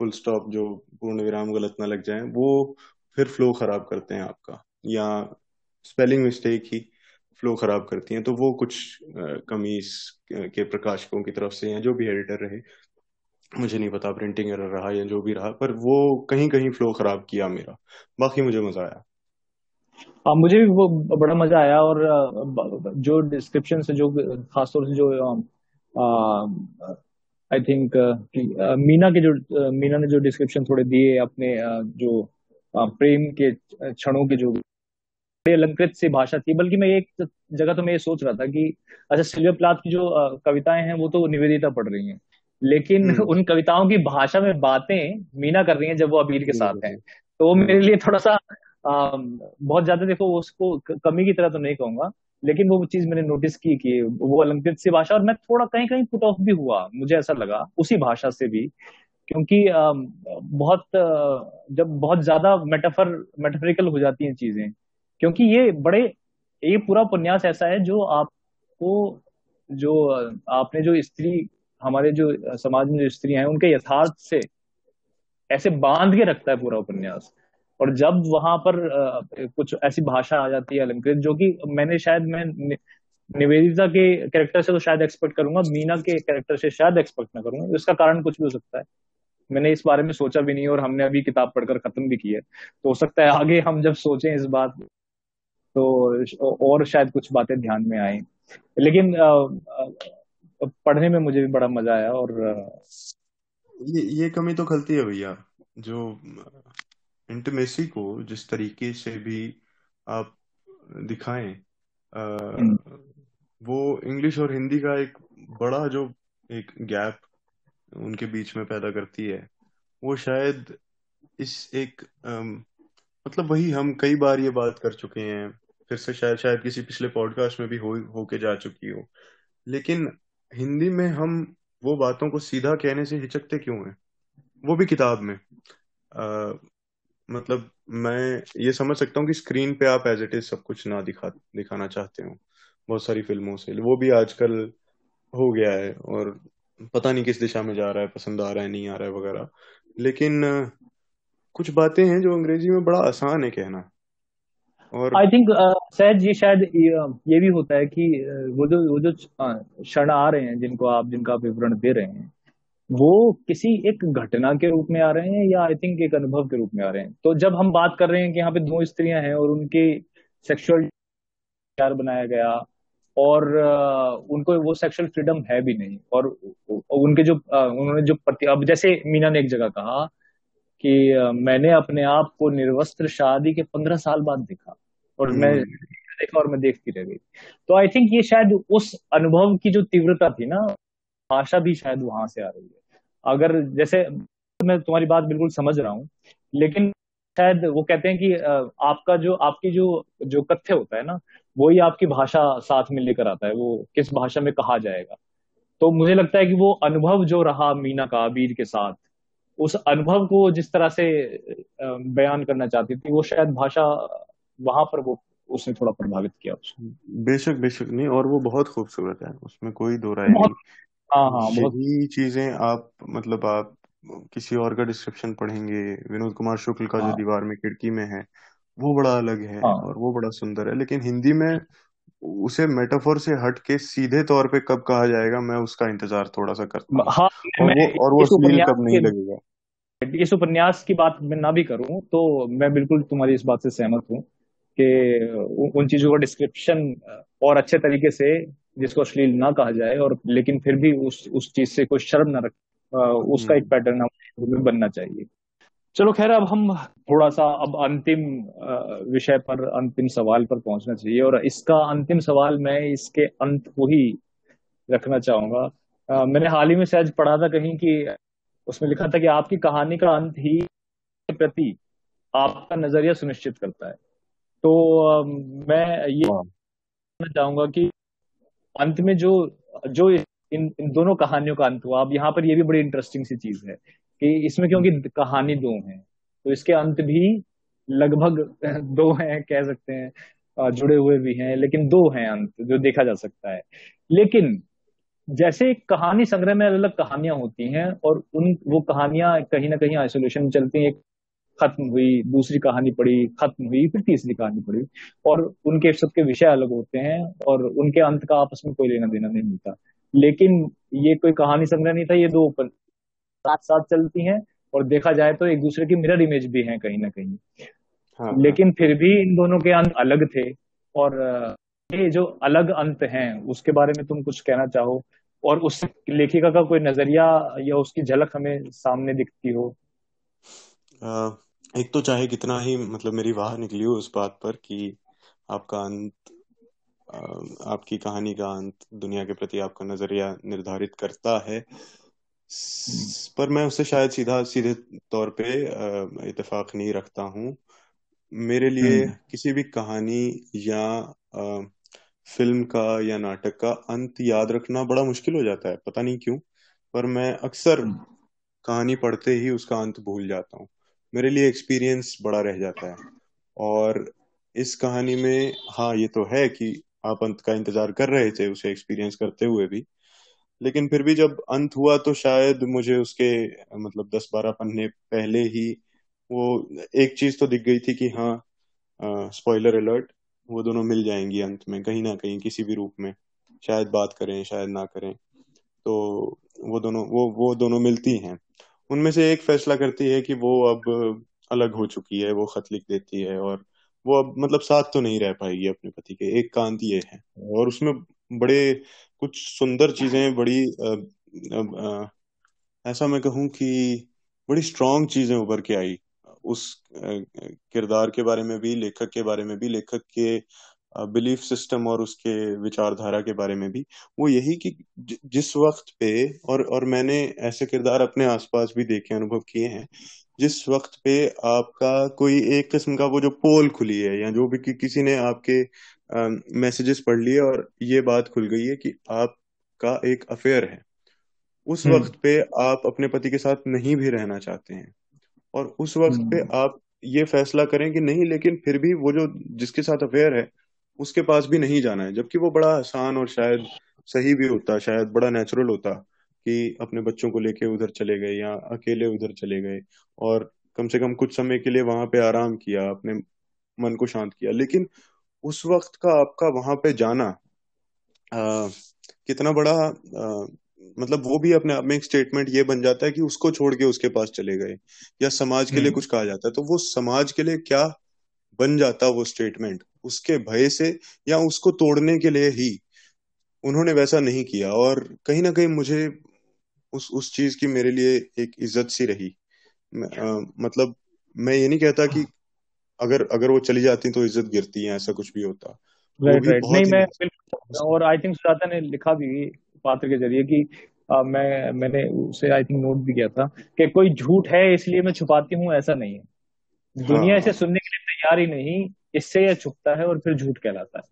फुल स्टॉप जो पूर्ण विराम गलत ना लग जाए वो फिर फ्लो खराब करते हैं आपका या स्पेलिंग मिस्टेक ही। फ्लो खराब करती हैं तो वो कुछ कमी के प्रकाशकों की तरफ़ से या जो भी एडिटर रहे, मुझे नहीं पता, प्रिंटिंग एरर रहा या जो भी रहा, पर वो कहीं कहीं फ्लो खराब किया मेरा। बाकी मुझे मज़ा आया। हाँ मुझे भी वो बड़ा मज़ा आया और जो डिस्क्रिप्शन से जो, खासतौर से जो आई थिंक मीना के जो मीना ने जो डिस्क्रिप्शन थोड़े दिए अपने जो प्रेम के क्षणों के जो अलंकृत सी भाषा थी बल्कि मैं एक जगह तो मैं ये सोच रहा था कि अच्छा सिल्विया प्लाथ की जो कविताएँ हैं वो तो निवेदिता पढ़ रही हैं लेकिन हम्म। उन कविताओं की भाषा में बातें मीना कर रही हैं जब वो अबीर के साथ हैं तो वो मेरे लिए थोड़ा सा आ, बहुत ज़्यादा देखो उसको कमी की तरह तो नहीं कहूँगा लेकिन वो चीज़ मैंने नोटिस की कि वो अलंकृत सी भाषा और मैं थोड़ा कहीं कहीं पुट ऑफ़ भी हुआ मुझे ऐसा लगा उसी भाषा से भी क्योंकि बहुत जब बहुत ज़्यादा मेटाफर मेटाफरिकल हो जाती हैं चीज़ें क्योंकि ये बड़े, ये पूरा उपन्यास ऐसा है जो आपको जो, आपने जो स्त्री, हमारे जो समाज में जो स्त्री हैं, उनके यथार्थ से ऐसे बाँध के रखता है पूरा उपन्यास। और जब वहाँ पर कुछ ऐसी भाषा आ जाती है अलंकृत, जो कि मैंने शायद, मैं निवेदिता के कैरेक्टर से तो शायद एक्सपेक्ट करूँगा, मीना के कैरेक्टर से शायद एक्सपेक्ट ना करूँगा इसका कारण कुछ भी हो सकता है। मैंने इस बारे में सोचा भी नहीं और हमने अभी किताब पढ़कर खत्म भी की है। तो हो सकता है आगे हम जब सोचें इस बात तो और शायद कुछ बातें ध्यान में आई लेकिन पढ़ने में मुझे भी बड़ा मज़ा आया और ये ये कमी तो खलती है भैया जो इंटीमेसी को जिस तरीके से भी आप दिखाएँ हम्म। वो इंग्लिश और हिंदी का एक बड़ा जो एक गैप उनके बीच में पैदा करती है वो शायद इस एक आ, मतलब वही हम कई बार ये बात कर चुके हैं फिर से शायद शायद किसी पिछले पॉडकास्ट में भी हो होके जा चुकी हो। लेकिन हिंदी में हम वो बातों को सीधा कहने से हिचकते क्यों हैं? वो भी किताब में। आ, मतलब मैं ये समझ सकता हूँ कि स्क्रीन पे आप एज इट इज़ सब कुछ ना दिखा दिखाना चाहते हो। बहुत सारी फ़िल्मों से। वो भी आजकल हो गया है और पता नहीं किस दिशा में जा रहा है पसंद आ रहा है नहीं आ रहा है वगैरह। लेकिन कुछ बातें हैं जो अंग्रेज़ी में बड़ा आसान है कहना। और आई थिंक शायद ये शायद ये भी होता है कि वो जो वो जो क्षण आ रहे हैं जिनको आप, जिनका विवरण दे रहे हैं, वो किसी एक घटना के रूप में आ रहे हैं या आई थिंक एक अनुभव के रूप में आ रहे हैं। तो जब हम बात कर रहे हैं कि यहाँ पे दो स्त्रियाँ हैं और उनके सेक्सुअल प्यार बनाया गया और उनको वो सेक्सुअल फ्रीडम है भी नहीं और उनके जो उन्होंने जो प्रति, अब जैसे मीना ने एक जगह कहा कि मैंने अपने आप को निर्वस्त्र शादी के पंद्रह साल बाद देखा। और मैं हम्म। देखा और मैं देखती रह गई। तो आई थिंक ये शायद उस अनुभव की जो तीव्रता थी ना भाषा भी शायद वहाँ से आ रही है। अगर जैसे मैं तुम्हारी बात बिल्कुल समझ रहा हूँ लेकिन शायद वो कहते हैं कि आपका जो आपकी जो जो कथ्य होता है ना वही आपकी भाषा साथ में लेकर आता है वो किस भाषा में कहा जाएगा। तो मुझे लगता है कि वो अनुभव जो रहा मीना का अबीर के साथ उस अनुभव को जिस तरह से बयान करना चाहती थी वो शायद भाषा वहाँ पर वो उसने थोड़ा प्रभावित किया उसको बेशक बेशक नहीं और वो बहुत खूबसूरत है उसमें कोई दो राय नहीं। हाँ हाँ बहुत यही चीज़ें आप मतलब आप किसी और का डिस्क्रिप्शन पढ़ेंगे विनोद कुमार शुक्ल का जो हाँ। दीवार में खिड़की में है वो बड़ा अलग है हाँ। और वो बड़ा सुंदर है लेकिन हिंदी में उसे मेटाफोर से हट के सीधे तौर पे कब कहा जाएगा मैं उसका इंतज़ार थोड़ा सा करता हूँ। हाँ और वो और वो अश्लील कब नहीं लगेगा। इस उपन्यास की बात मैं ना भी करूँ तो मैं बिल्कुल तुम्हारी इस बात से सहमत हूँ। कि उन चीज़ों का डिस्क्रिप्शन और अच्छे तरीके से जिसको अश्लील ना कहा जाए और लेकिन फिर भी उस उस चीज़ से कोई शर्म ना रख उसका एक हम्म। पैटर्न हमें बनना चाहिए। चलो खैर अब हम थोड़ा सा अब अंतिम विषय पर अंतिम सवाल पर पहुँचना चाहिए और इसका अंतिम सवाल मैं इसके अंत को ही रखना चाहूँगा। मैंने हाल ही में शायद पढ़ा था कहीं कि उसमें लिखा था कि आपकी कहानी का अंत ही प्रति आपका नज़रिया सुनिश्चित करता है। तो मैं ये कहना चाहूँगा कि अंत में जो जो इन इन दोनों कहानियों का अंत हुआ अब यहाँ पर ये भी बड़ी इंटरेस्टिंग सी चीज़ है कि इसमें क्योंकि कहानी दो हैं तो इसके अंत भी लगभग दो हैं कह सकते हैं जुड़े हुए भी हैं लेकिन दो हैं अंत जो देखा जा सकता है। लेकिन जैसे एक कहानी संग्रह में अलग अलग कहानियाँ होती हैं और उन वो कहानियाँ कहीं ना कहीं आइसोलेशन में चलती हैं खत्म हुई दूसरी कहानी पढ़ी खत्म हुई फिर तीसरी कहानी पढ़ी। और उनके सबके विषय अलग होते हैं और उनके अंत का आपस में कोई लेना देना नहीं मिलता। लेकिन ये कोई कहानी संग्रह नहीं था ये दो ओपन साथ साथ चलती हैं और देखा जाए तो एक दूसरे की मिरर इमेज भी है कहीं ना कहीं। हाँ हाँ। लेकिन फिर भी इन दोनों के अंत अलग थे और ये जो अलग अंत हैं उसके बारे में तुम कुछ कहना चाहो और उस लेखिका का कोई नज़रिया या उसकी झलक हमें सामने दिखती हो? अ, एक तो चाहे कितना ही मतलब मेरी वाह निकली हो उस बात पर कि आपका अंत आपकी कहानी का अंत दुनिया के प्रति आपका नज़रिया निर्धारित करता है। हम्म। पर मैं उससे शायद सीधा सीधे तौर पे इत्तेफाक नहीं रखता हूँ। मेरे लिए हम्म। किसी भी कहानी या फ़िल्म का या नाटक का अंत याद रखना बड़ा मुश्किल हो जाता है पता नहीं क्यों। पर मैं अक्सर हम्म। कहानी पढ़ते ही उसका अंत भूल जाता हूँ। मेरे लिए एक्सपीरियंस बड़ा रह जाता है। और इस कहानी में हाँ ये तो है कि आप अंत का इंतज़ार कर रहे थे उसे एक्सपीरियंस करते हुए भी। लेकिन फिर भी जब अंत हुआ तो शायद मुझे उसके मतलब दस बारह पन्ने पहले ही वो एक चीज़ तो दिख गई थी कि हाँ स्पॉइलर अलर्ट वो दोनों मिल जाएँगी अंत में, कहीं ना कहीं किसी भी रूप में। शायद बात करें, शायद ना करें। तो वो दोनों, वो वो दोनों मिलती हैं। उनमें से एक फैसला करती है कि वो अब अलग हो चुकी है वो खत लिख देती है और वो अब मतलब साथ तो नहीं रह पाएगी अपने पति के एक कांत ये है। और उसमें बड़े कुछ सुंदर चीज़ें बड़ी अ, अ, अ, ऐसा मैं कहूँ कि बड़ी स्ट्रांग चीज़ें उभर के आई। उस किरदार के बारे में भी लेखक के बारे में भी लेखक के बिलीफ सिस्टम और उसके विचारधारा के बारे में भी वो यही कि जिस वक्त पे और और मैंने ऐसे किरदार अपने आसपास भी देखे अनुभव किए हैं जिस वक्त पे आपका कोई एक किस्म का वो जो पोल खुली है या जो भी कि, किसी ने आपके मैसेजेस पढ़ लिए और ये बात खुल गई है कि आपका एक अफेयर है उस हम्म। वक्त पे आप अपने पति के साथ नहीं भी रहना चाहते हैं और उस वक्त पे हम्म। आप ये फैसला करें कि नहीं लेकिन फिर भी वो जो जिसके साथ अफेयर है उसके पास भी नहीं जाना है। जबकि वो बड़ा आसान और शायद सही भी होता शायद बड़ा नेचुरल होता कि अपने बच्चों को लेके उधर चले गए या अकेले उधर चले गए और कम से कम कुछ समय के लिए वहाँ पे आराम किया अपने मन को शांत किया। लेकिन उस वक्त का आपका वहाँ पे जाना आ, कितना बड़ा आ, मतलब वो भी अपने आप में एक स्टेटमेंट ये बन जाता है कि उसको छोड़ के उसके पास चले गए या समाज के लिए हम्म। कुछ कहा जाता है। तो वो समाज के लिए क्या बन जाता वो स्टेटमेंट उसके भय से या उसको तोड़ने के लिए ही उन्होंने वैसा नहीं किया। और कहीं ना कहीं मुझे उस उस चीज़ की मेरे लिए एक इज़्ज़त सी रही। मैं, अ, मतलब मैं ये नहीं कहता कि अगर अगर वो चली जाती तो इज़्ज़त गिरती है ऐसा कुछ भी होता। राइट राइट नहीं मैं और आई थिंक सुजाता ने लिखा भी पात्र के ज़रिए कि अ, मैं मैंने उसे आई थिंक नोट भी किया था कि कोई झूठ है इसलिए मैं छुपाती हूँ ऐसा नहीं है। दुनिया इसे हाँ सुनने के तैयार ही नहीं इससे यह छुपता है और फिर झूठ कहलाता है।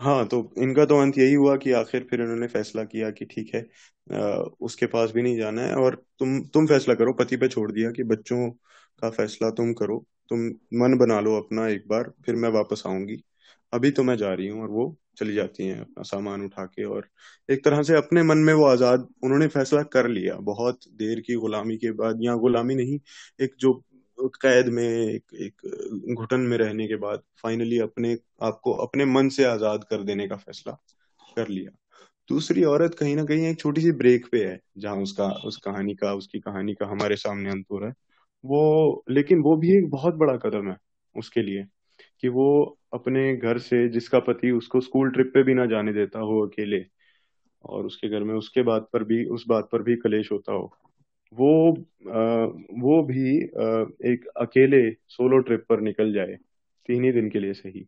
हाँ तो इनका तो अंत यही हुआ कि आखिर फिर उन्होंने फैसला किया कि ठीक है अ, उसके पास भी नहीं जाना है और तुम तुम फैसला करो पति पे छोड़ दिया कि बच्चों का फैसला तुम करो तुम मन बना लो अपना एक बार फिर मैं वापस आऊँगी। अभी तो मैं जा रही हूँ और वो चली जाती हैं अपना सामान उठा के और एक तरह से अपने मन में वो आज़ाद उन्होंने फैसला कर लिया। बहुत देर की गुलामी के बाद या गुलामी नहीं एक जो कैद में एक एक घुटन में रहने के बाद फाइनली अपने आपको अपने मन से आज़ाद कर देने का फैसला कर लिया। दूसरी औरत कहीं ना कहीं एक छोटी सी ब्रेक पे है, जहाँ उसका, उस कहानी का, उसकी कहानी का हमारे सामने अंत हो रहा है। वो, लेकिन वो भी एक बहुत बड़ा कदम है उसके लिए कि वो अपने घर से, जिसका पति उसको स्कूल ट्रिप पे भी ना जाने देता हो अकेले और उसके घर में उसके बात पर भी, उस बात पर भी कलेश होता हो। वो आ, वो भी आ, एक अकेले सोलो ट्रिप पर निकल जाए तीन ही दिन के लिए सही।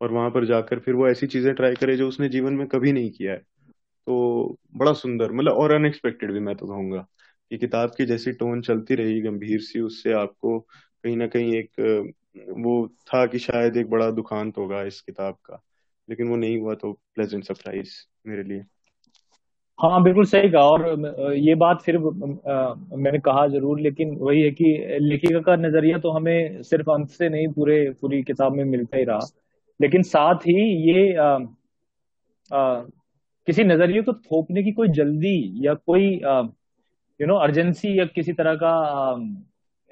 और वहाँ पर जाकर फिर वो ऐसी चीज़ें ट्राई करे जो उसने जीवन में कभी नहीं किया है। तो बड़ा सुंदर मतलब और अनएक्सपेक्टेड भी मैं तो कहूँगा कि किताब की जैसी टोन चलती रही गंभीर सी उससे आपको कहीं ना कहीं एक वो था कि शायद एक बड़ा दुखांत होगा इस किताब का लेकिन वो नहीं हुआ तो प्लेजेंट सरप्राइज़ मेरे लिए। हाँ बिल्कुल सही कहा और ये बात फिर आ, मैंने कहा ज़रूर लेकिन वही है कि लेखिका का नज़रिया तो हमें सिर्फ़ अंत से नहीं पूरे पूरी किताब में मिलता ही रहा। लेकिन साथ ही ये आ, आ, किसी नज़रिए को थोपने की कोई जल्दी या कोई यू नो अर्जेंसी या किसी तरह का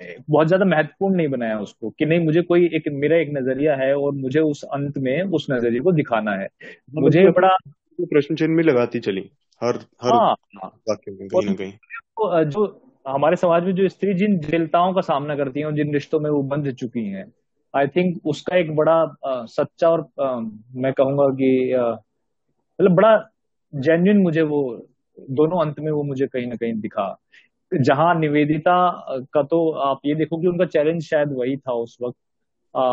बहुत ज़्यादा महत्वपूर्ण नहीं बनाया उसको कि नहीं मुझे कोई एक मेरा एक नज़रिया है और मुझे उस अंत में उस नज़रिए को दिखाना है। हाँ, मुझे बड़ा प्रश्न चिन्ह में लगाती चली। हर हर हाँ। वाक्य में कहीं ना कहीं। तो जो हमारे समाज में जो स्त्री जिन जटिलताओं का सामना करती हैं और जिन रिश्तों में वो बंध चुकी हैं आई थिंक उसका एक बड़ा आ, सच्चा और आ, मैं कहूँगा कि मतलब बड़ा जेन्युइन मुझे वो दोनों अंत में वो मुझे कहीं ना कहीं दिखा। जहाँ निवेदिता का तो आप ये देखो कि उनका चैलेंज शायद वही था उस वक्त। आ,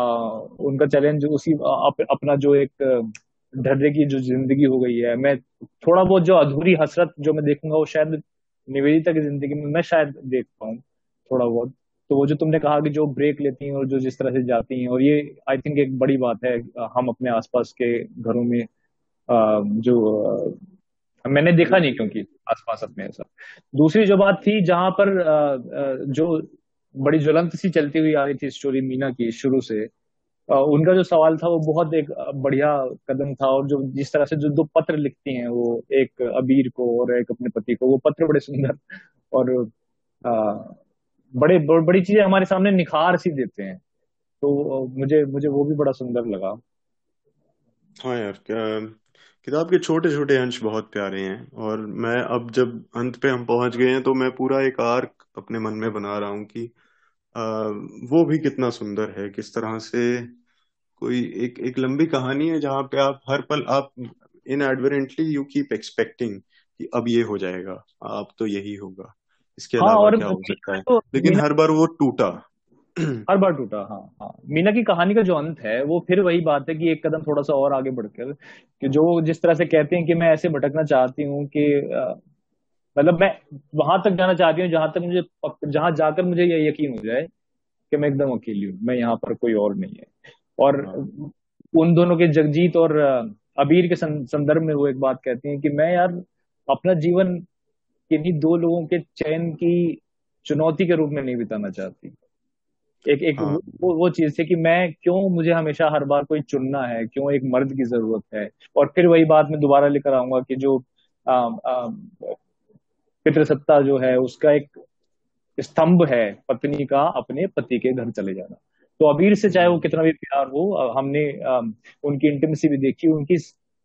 उनका चैलेंज उसी अप, अपना जो एक ढर्रे की जो ज़िंदगी हो गई है, मैं थोड़ा बहुत जो अधूरी हसरत जो मैं देखूँगा वो शायद निवेदिता की ज़िंदगी में मैं शायद देख पाऊँ थोड़ा बहुत। तो वो जो तुमने कहा कि जो ब्रेक लेती हैं और जो जिस तरह से जाती हैं, और ये आई थिंक एक बड़ी बात है, हम अपने आसपास के घरों में जो मैंने देखा नहीं क्योंकि आसपास अपने ऐसा दूसरी जो बात थी जहाँ पर जो बड़ी ज्वलंत सी चलती हुई आ रही थी स्टोरी मीना की शुरू से उनका जो सवाल था वो बहुत एक बढ़िया कदम था और जो जिस तरह से जो दो पत्र लिखती हैं वो एक अबीर को और एक अपने पति को वो पत्र बड़े सुंदर और बड़े बड़ी चीज़ें हमारे सामने निखार सी देते हैं। तो मुझे मुझे वो भी बड़ा सुंदर लगा। हाँ यार किताब के छोटे छोटे अंश बहुत प्यारे हैं और मैं अब जब अंत पे हम पहुँच गए हैं तो मैं पूरा एक आर्क अपने मन में बना रहा हूँ कि आ, वो भी कितना सुंदर है किस तरह से कोई एक एक लंबी कहानी है जहाँ पे आप हर पल आप inadvertently you keep expecting कि अब ये हो जाएगा अब तो यही होगा। इसके हाँ, अलावा क्या हो सकता है? तो लेकिन हर बार वो टूटा। हर बार टूटा हाँ हाँ। मीना की कहानी का जो अंत है वो फिर वही बात है कि एक कदम थोड़ा सा और आगे बढ़कर कि जो जिस तरह से कहते हैं कि मैं ऐसे भटकना चाहती हूँ कि मतलब मैं वहाँ तक जाना चाहती हूँ जहाँ तक मुझे जहाँ जाकर मुझे यह यकीन हो जाए कि मैं एकदम अकेली हूँ मैं यहाँ पर कोई और नहीं है। और हाँ। उन दोनों के जगजीत और अबीर के संदर्भ में वो एक बात कहती हैं कि मैं यार अपना जीवन किन्हीं दो लोगों के चयन की चुनौती के रूप में नहीं बिताना चाहती एक एक हाँ। वो वो चीज़ थी कि मैं क्यों मुझे हमेशा हर बार कोई चुनना है क्यों एक मर्द की ज़रूरत है और फिर वही बात मैं दोबारा लेकर आऊँगा कि जो पितृसत्ता जो है उसका एक स्तंभ है पत्नी का अपने पति के घर चले जाना तो अबीर से चाहे वो कितना भी प्यार हो हमने उनकी इंटीमेसी भी देखी, उनकी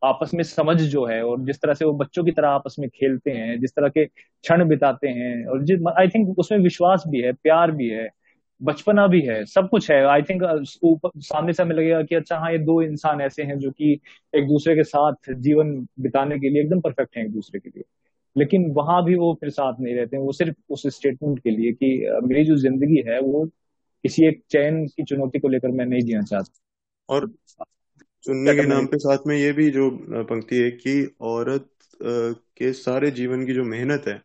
आपस में समझ जो है और जिस तरह से वो बच्चों की तरह आपस में खेलते हैं, जिस तरह के क्षण बिताते हैं और आई थिंक उसमें विश्वास भी है, प्यार भी है, बचपना भी है, सब कुछ है। आई थिंक सामने से हमें लगेगा कि अच्छा हाँ ये दो इंसान ऐसे हैं जो कि एक दूसरे के साथ जीवन बिताने के लिए एकदम परफेक्ट हैं एक दूसरे के लिए। लेकिन वहाँ भी वो फिर साथ नहीं रहते हैं, वो सिर्फ़ उस स्टेटमेंट के लिए कि मेरी जो ज़िंदगी है, वो किसी एक चयन की चुनौती को लेकर मैं नहीं जीना चाहता। और चुनने के नाम पे साथ में ये भी जो पंक्ति है कि औरत के सारे जीवन की जो मेहनत है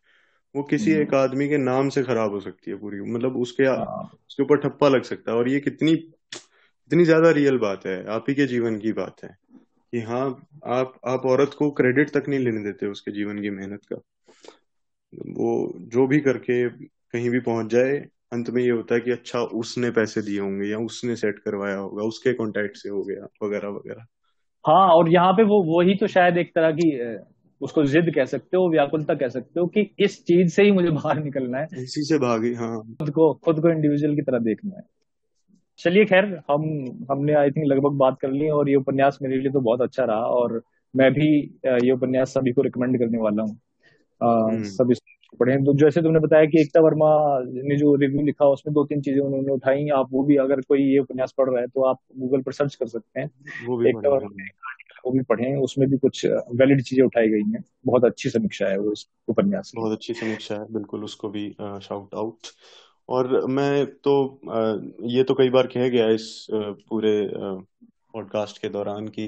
वो किसी एक हम्म। आदमी के नाम से खराब हो सकती है पूरी। मतलब उसके हाँ। उसके ऊपर ठप्पा लग सकता है। और ये कितनी इतनी ज़्यादा रियल बात है आप ही के जीवन की बात है। कि हाँ आप आप औरत को क्रेडिट तक नहीं लेने देते उसके जीवन की मेहनत का। वो जो भी करके कहीं भी पहुँच जाए अंत में ये होता है कि अच्छा उसने पैसे दिए होंगे या उसने सेट करवाया होगा उसके कॉन्टेक्ट से हो गया वगैरह वगैरह। हाँ और यहाँ पे वो वही तो शायद एक तरह की उसको जिद कह सकते हो व्याकुलता कह सकते हो कि इस चीज़ से ही मुझे बाहर निकलना है। इसी से भागी हाँ। खुद को खुद को इंडिविजुअल की तरह देखना है। चलिए खैर हम हमने आई थिंक लगभग बात कर ली और ये उपन्यास मेरे लिए तो बहुत अच्छा रहा और मैं भी ये उपन्यास सभी को रिकमेंड करने वाला हूँ। हम्म। सभी पढ़े तो जैसे तुमने बताया कि एकता वर्मा ने जो रिव्यू लिखा उसमें दो तीन चीज़ें उन्होंने उठाई। आप वो भी अगर कोई ये उपन्यास पढ़ रहा है तो आप गूगल पर सर्च कर सकते हैं। एकता वर्मा वो भी पढ़े उसमें भी कुछ वैलिड चीज़ें उठाई गई हैं। बहुत अच्छी समीक्षा है वो इस उपन्यास बहुत अच्छी समीक्षा है बिल्कुल उसको भी शाउट आउट और मैं तो ये तो कई बार कह गया इस पूरे पॉडकास्ट के दौरान की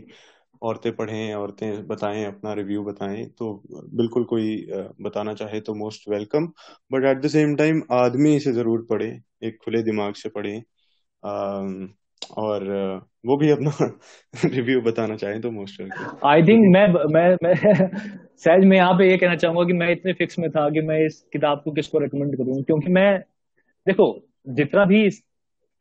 औरतें पढ़ें, औरतें बताएँ, अपना रिव्यू बताएँ तो बिल्कुल कोई बताना चाहे तो most welcome but at the same time आदमी इसे ज़रूर पढ़े, एक खुले दिमाग से पढ़े और वो भी अपना रिव्यू बताना चाहें तो मोस्ट वेलकम आई थिंक मैं मैं मैं, सहज मैं यहाँ पे ये कहना चाहूँगा कि मैं इतने फिक्स में था कि मैं इस किताब को किसको रिकमेंड करूँ? क्योंकि मैं, देखो, जितना भी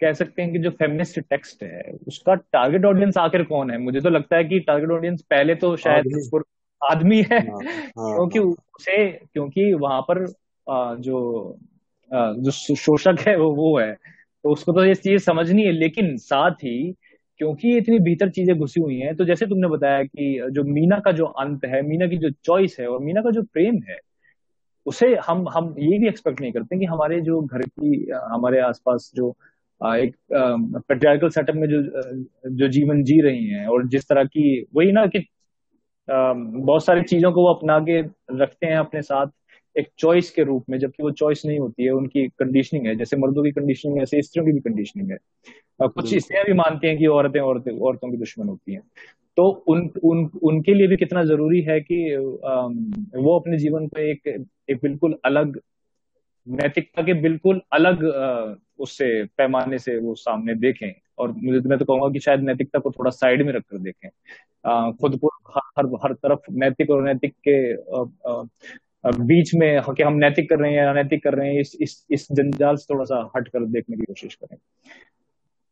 कह सकते हैं कि जो फेमिनिस्ट टेक्स्ट है उसका टारगेट ऑडियंस आखिर कौन है? मुझे तो लगता है कि टारगेट ऑडियंस पहले तो शायद आदमी। है। हाँ, हाँ, क्योंकि हाँ। उसे क्योंकि वहाँ पर जो जो शोषक है वो वो है। तो उसको तो ये चीज़ समझनी है। लेकिन साथ ही क्योंकि इतनी भीतर चीज़ें घुसी हुई हैं तो जैसे तुमने बताया कि जो मीना का जो अंत है मीना की जो चॉइस है और मीना का जो प्रेम है उसे हम हम ये भी एक्सपेक्ट नहीं करते कि हमारे जो घर की हमारे आसपास जो एक पेट्रियार्कल सेटअप में जो जो जीवन जी रही हैं और जिस तरह की वही ना कि बहुत सारी चीज़ों को वो अपना के रखते हैं अपने साथ एक चॉइस के रूप में जबकि वो चॉइस नहीं होती है उनकी कंडीशनिंग है। जैसे मर्दों की कंडीशनिंग है ऐसे स्त्रियों की भी कंडीशनिंग है। कुछ स्त्रियाँ भी मानती हैं कि औरतें औरतें औरतों की दुश्मन होती हैं। तो उन उन उनके लिए भी कितना ज़रूरी है कि वो अपने जीवन को एक एक बिल्कुल अलग नैतिकता के बिल्कुल अलग उससे, पैमाने से वो सामने देखें। और मुझे तो मैं तो कहूँगा कि शायद नैतिकता को थोड़ा साइड में रखकर देखें। खुद को हर हर तरफ़ नैतिक और नैतिक के बीच में कि हम नैतिक कर रहे हैं अनैतिक कर रहे हैं, इस इस इस जंजाल से थोड़ा सा हट कर देखने की कोशिश करें।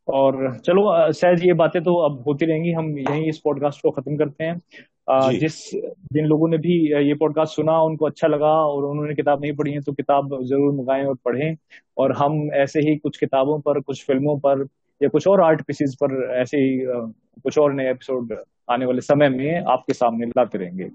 और चलो शायद ये बातें तो अब होती रहेंगी। हम यही इस पॉडकास्ट को खत्म करते हैं। जिस जिन लोगों ने भी ये पॉडकास्ट सुना उनको अच्छा लगा और उन्होंने किताब नहीं पढ़ी है तो किताब ज़रूर मंगाएँ और पढ़ें। और हम ऐसे ही कुछ किताबों पर कुछ फ़िल्मों पर या कुछ और आर्ट पीसीज पर ऐसे ही कुछ और नए एपिसोड आने वाले समय में आपके सामने लाते रहेंगे।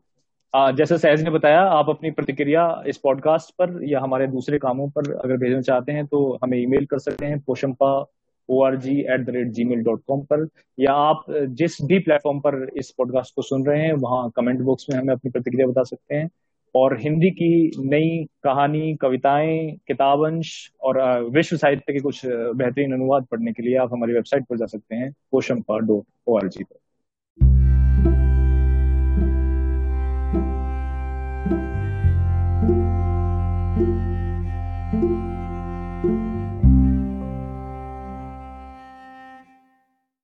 जैसे सहज ने बताया आप अपनी प्रतिक्रिया इस पॉडकास्ट पर या हमारे दूसरे कामों पर अगर भेजना चाहते हैं तो हमें ईमेल कर सकते हैं Poshampa O R G at the rate G mail dot com पर, या आप जिस भी प्लेटफॉर्म पर इस पॉडकास्ट को सुन रहे हैं, वहाँ कमेंट बॉक्स में हमें अपनी प्रतिक्रिया बता सकते हैं। और हिंदी की नई कहानी, कविताएँ किताबंश और विश्व साहित्य के कुछ बेहतरीन अनुवाद पढ़ने के लिए आप हमारी वेबसाइट पर जा सकते हैं Poshampa dot O R G पर।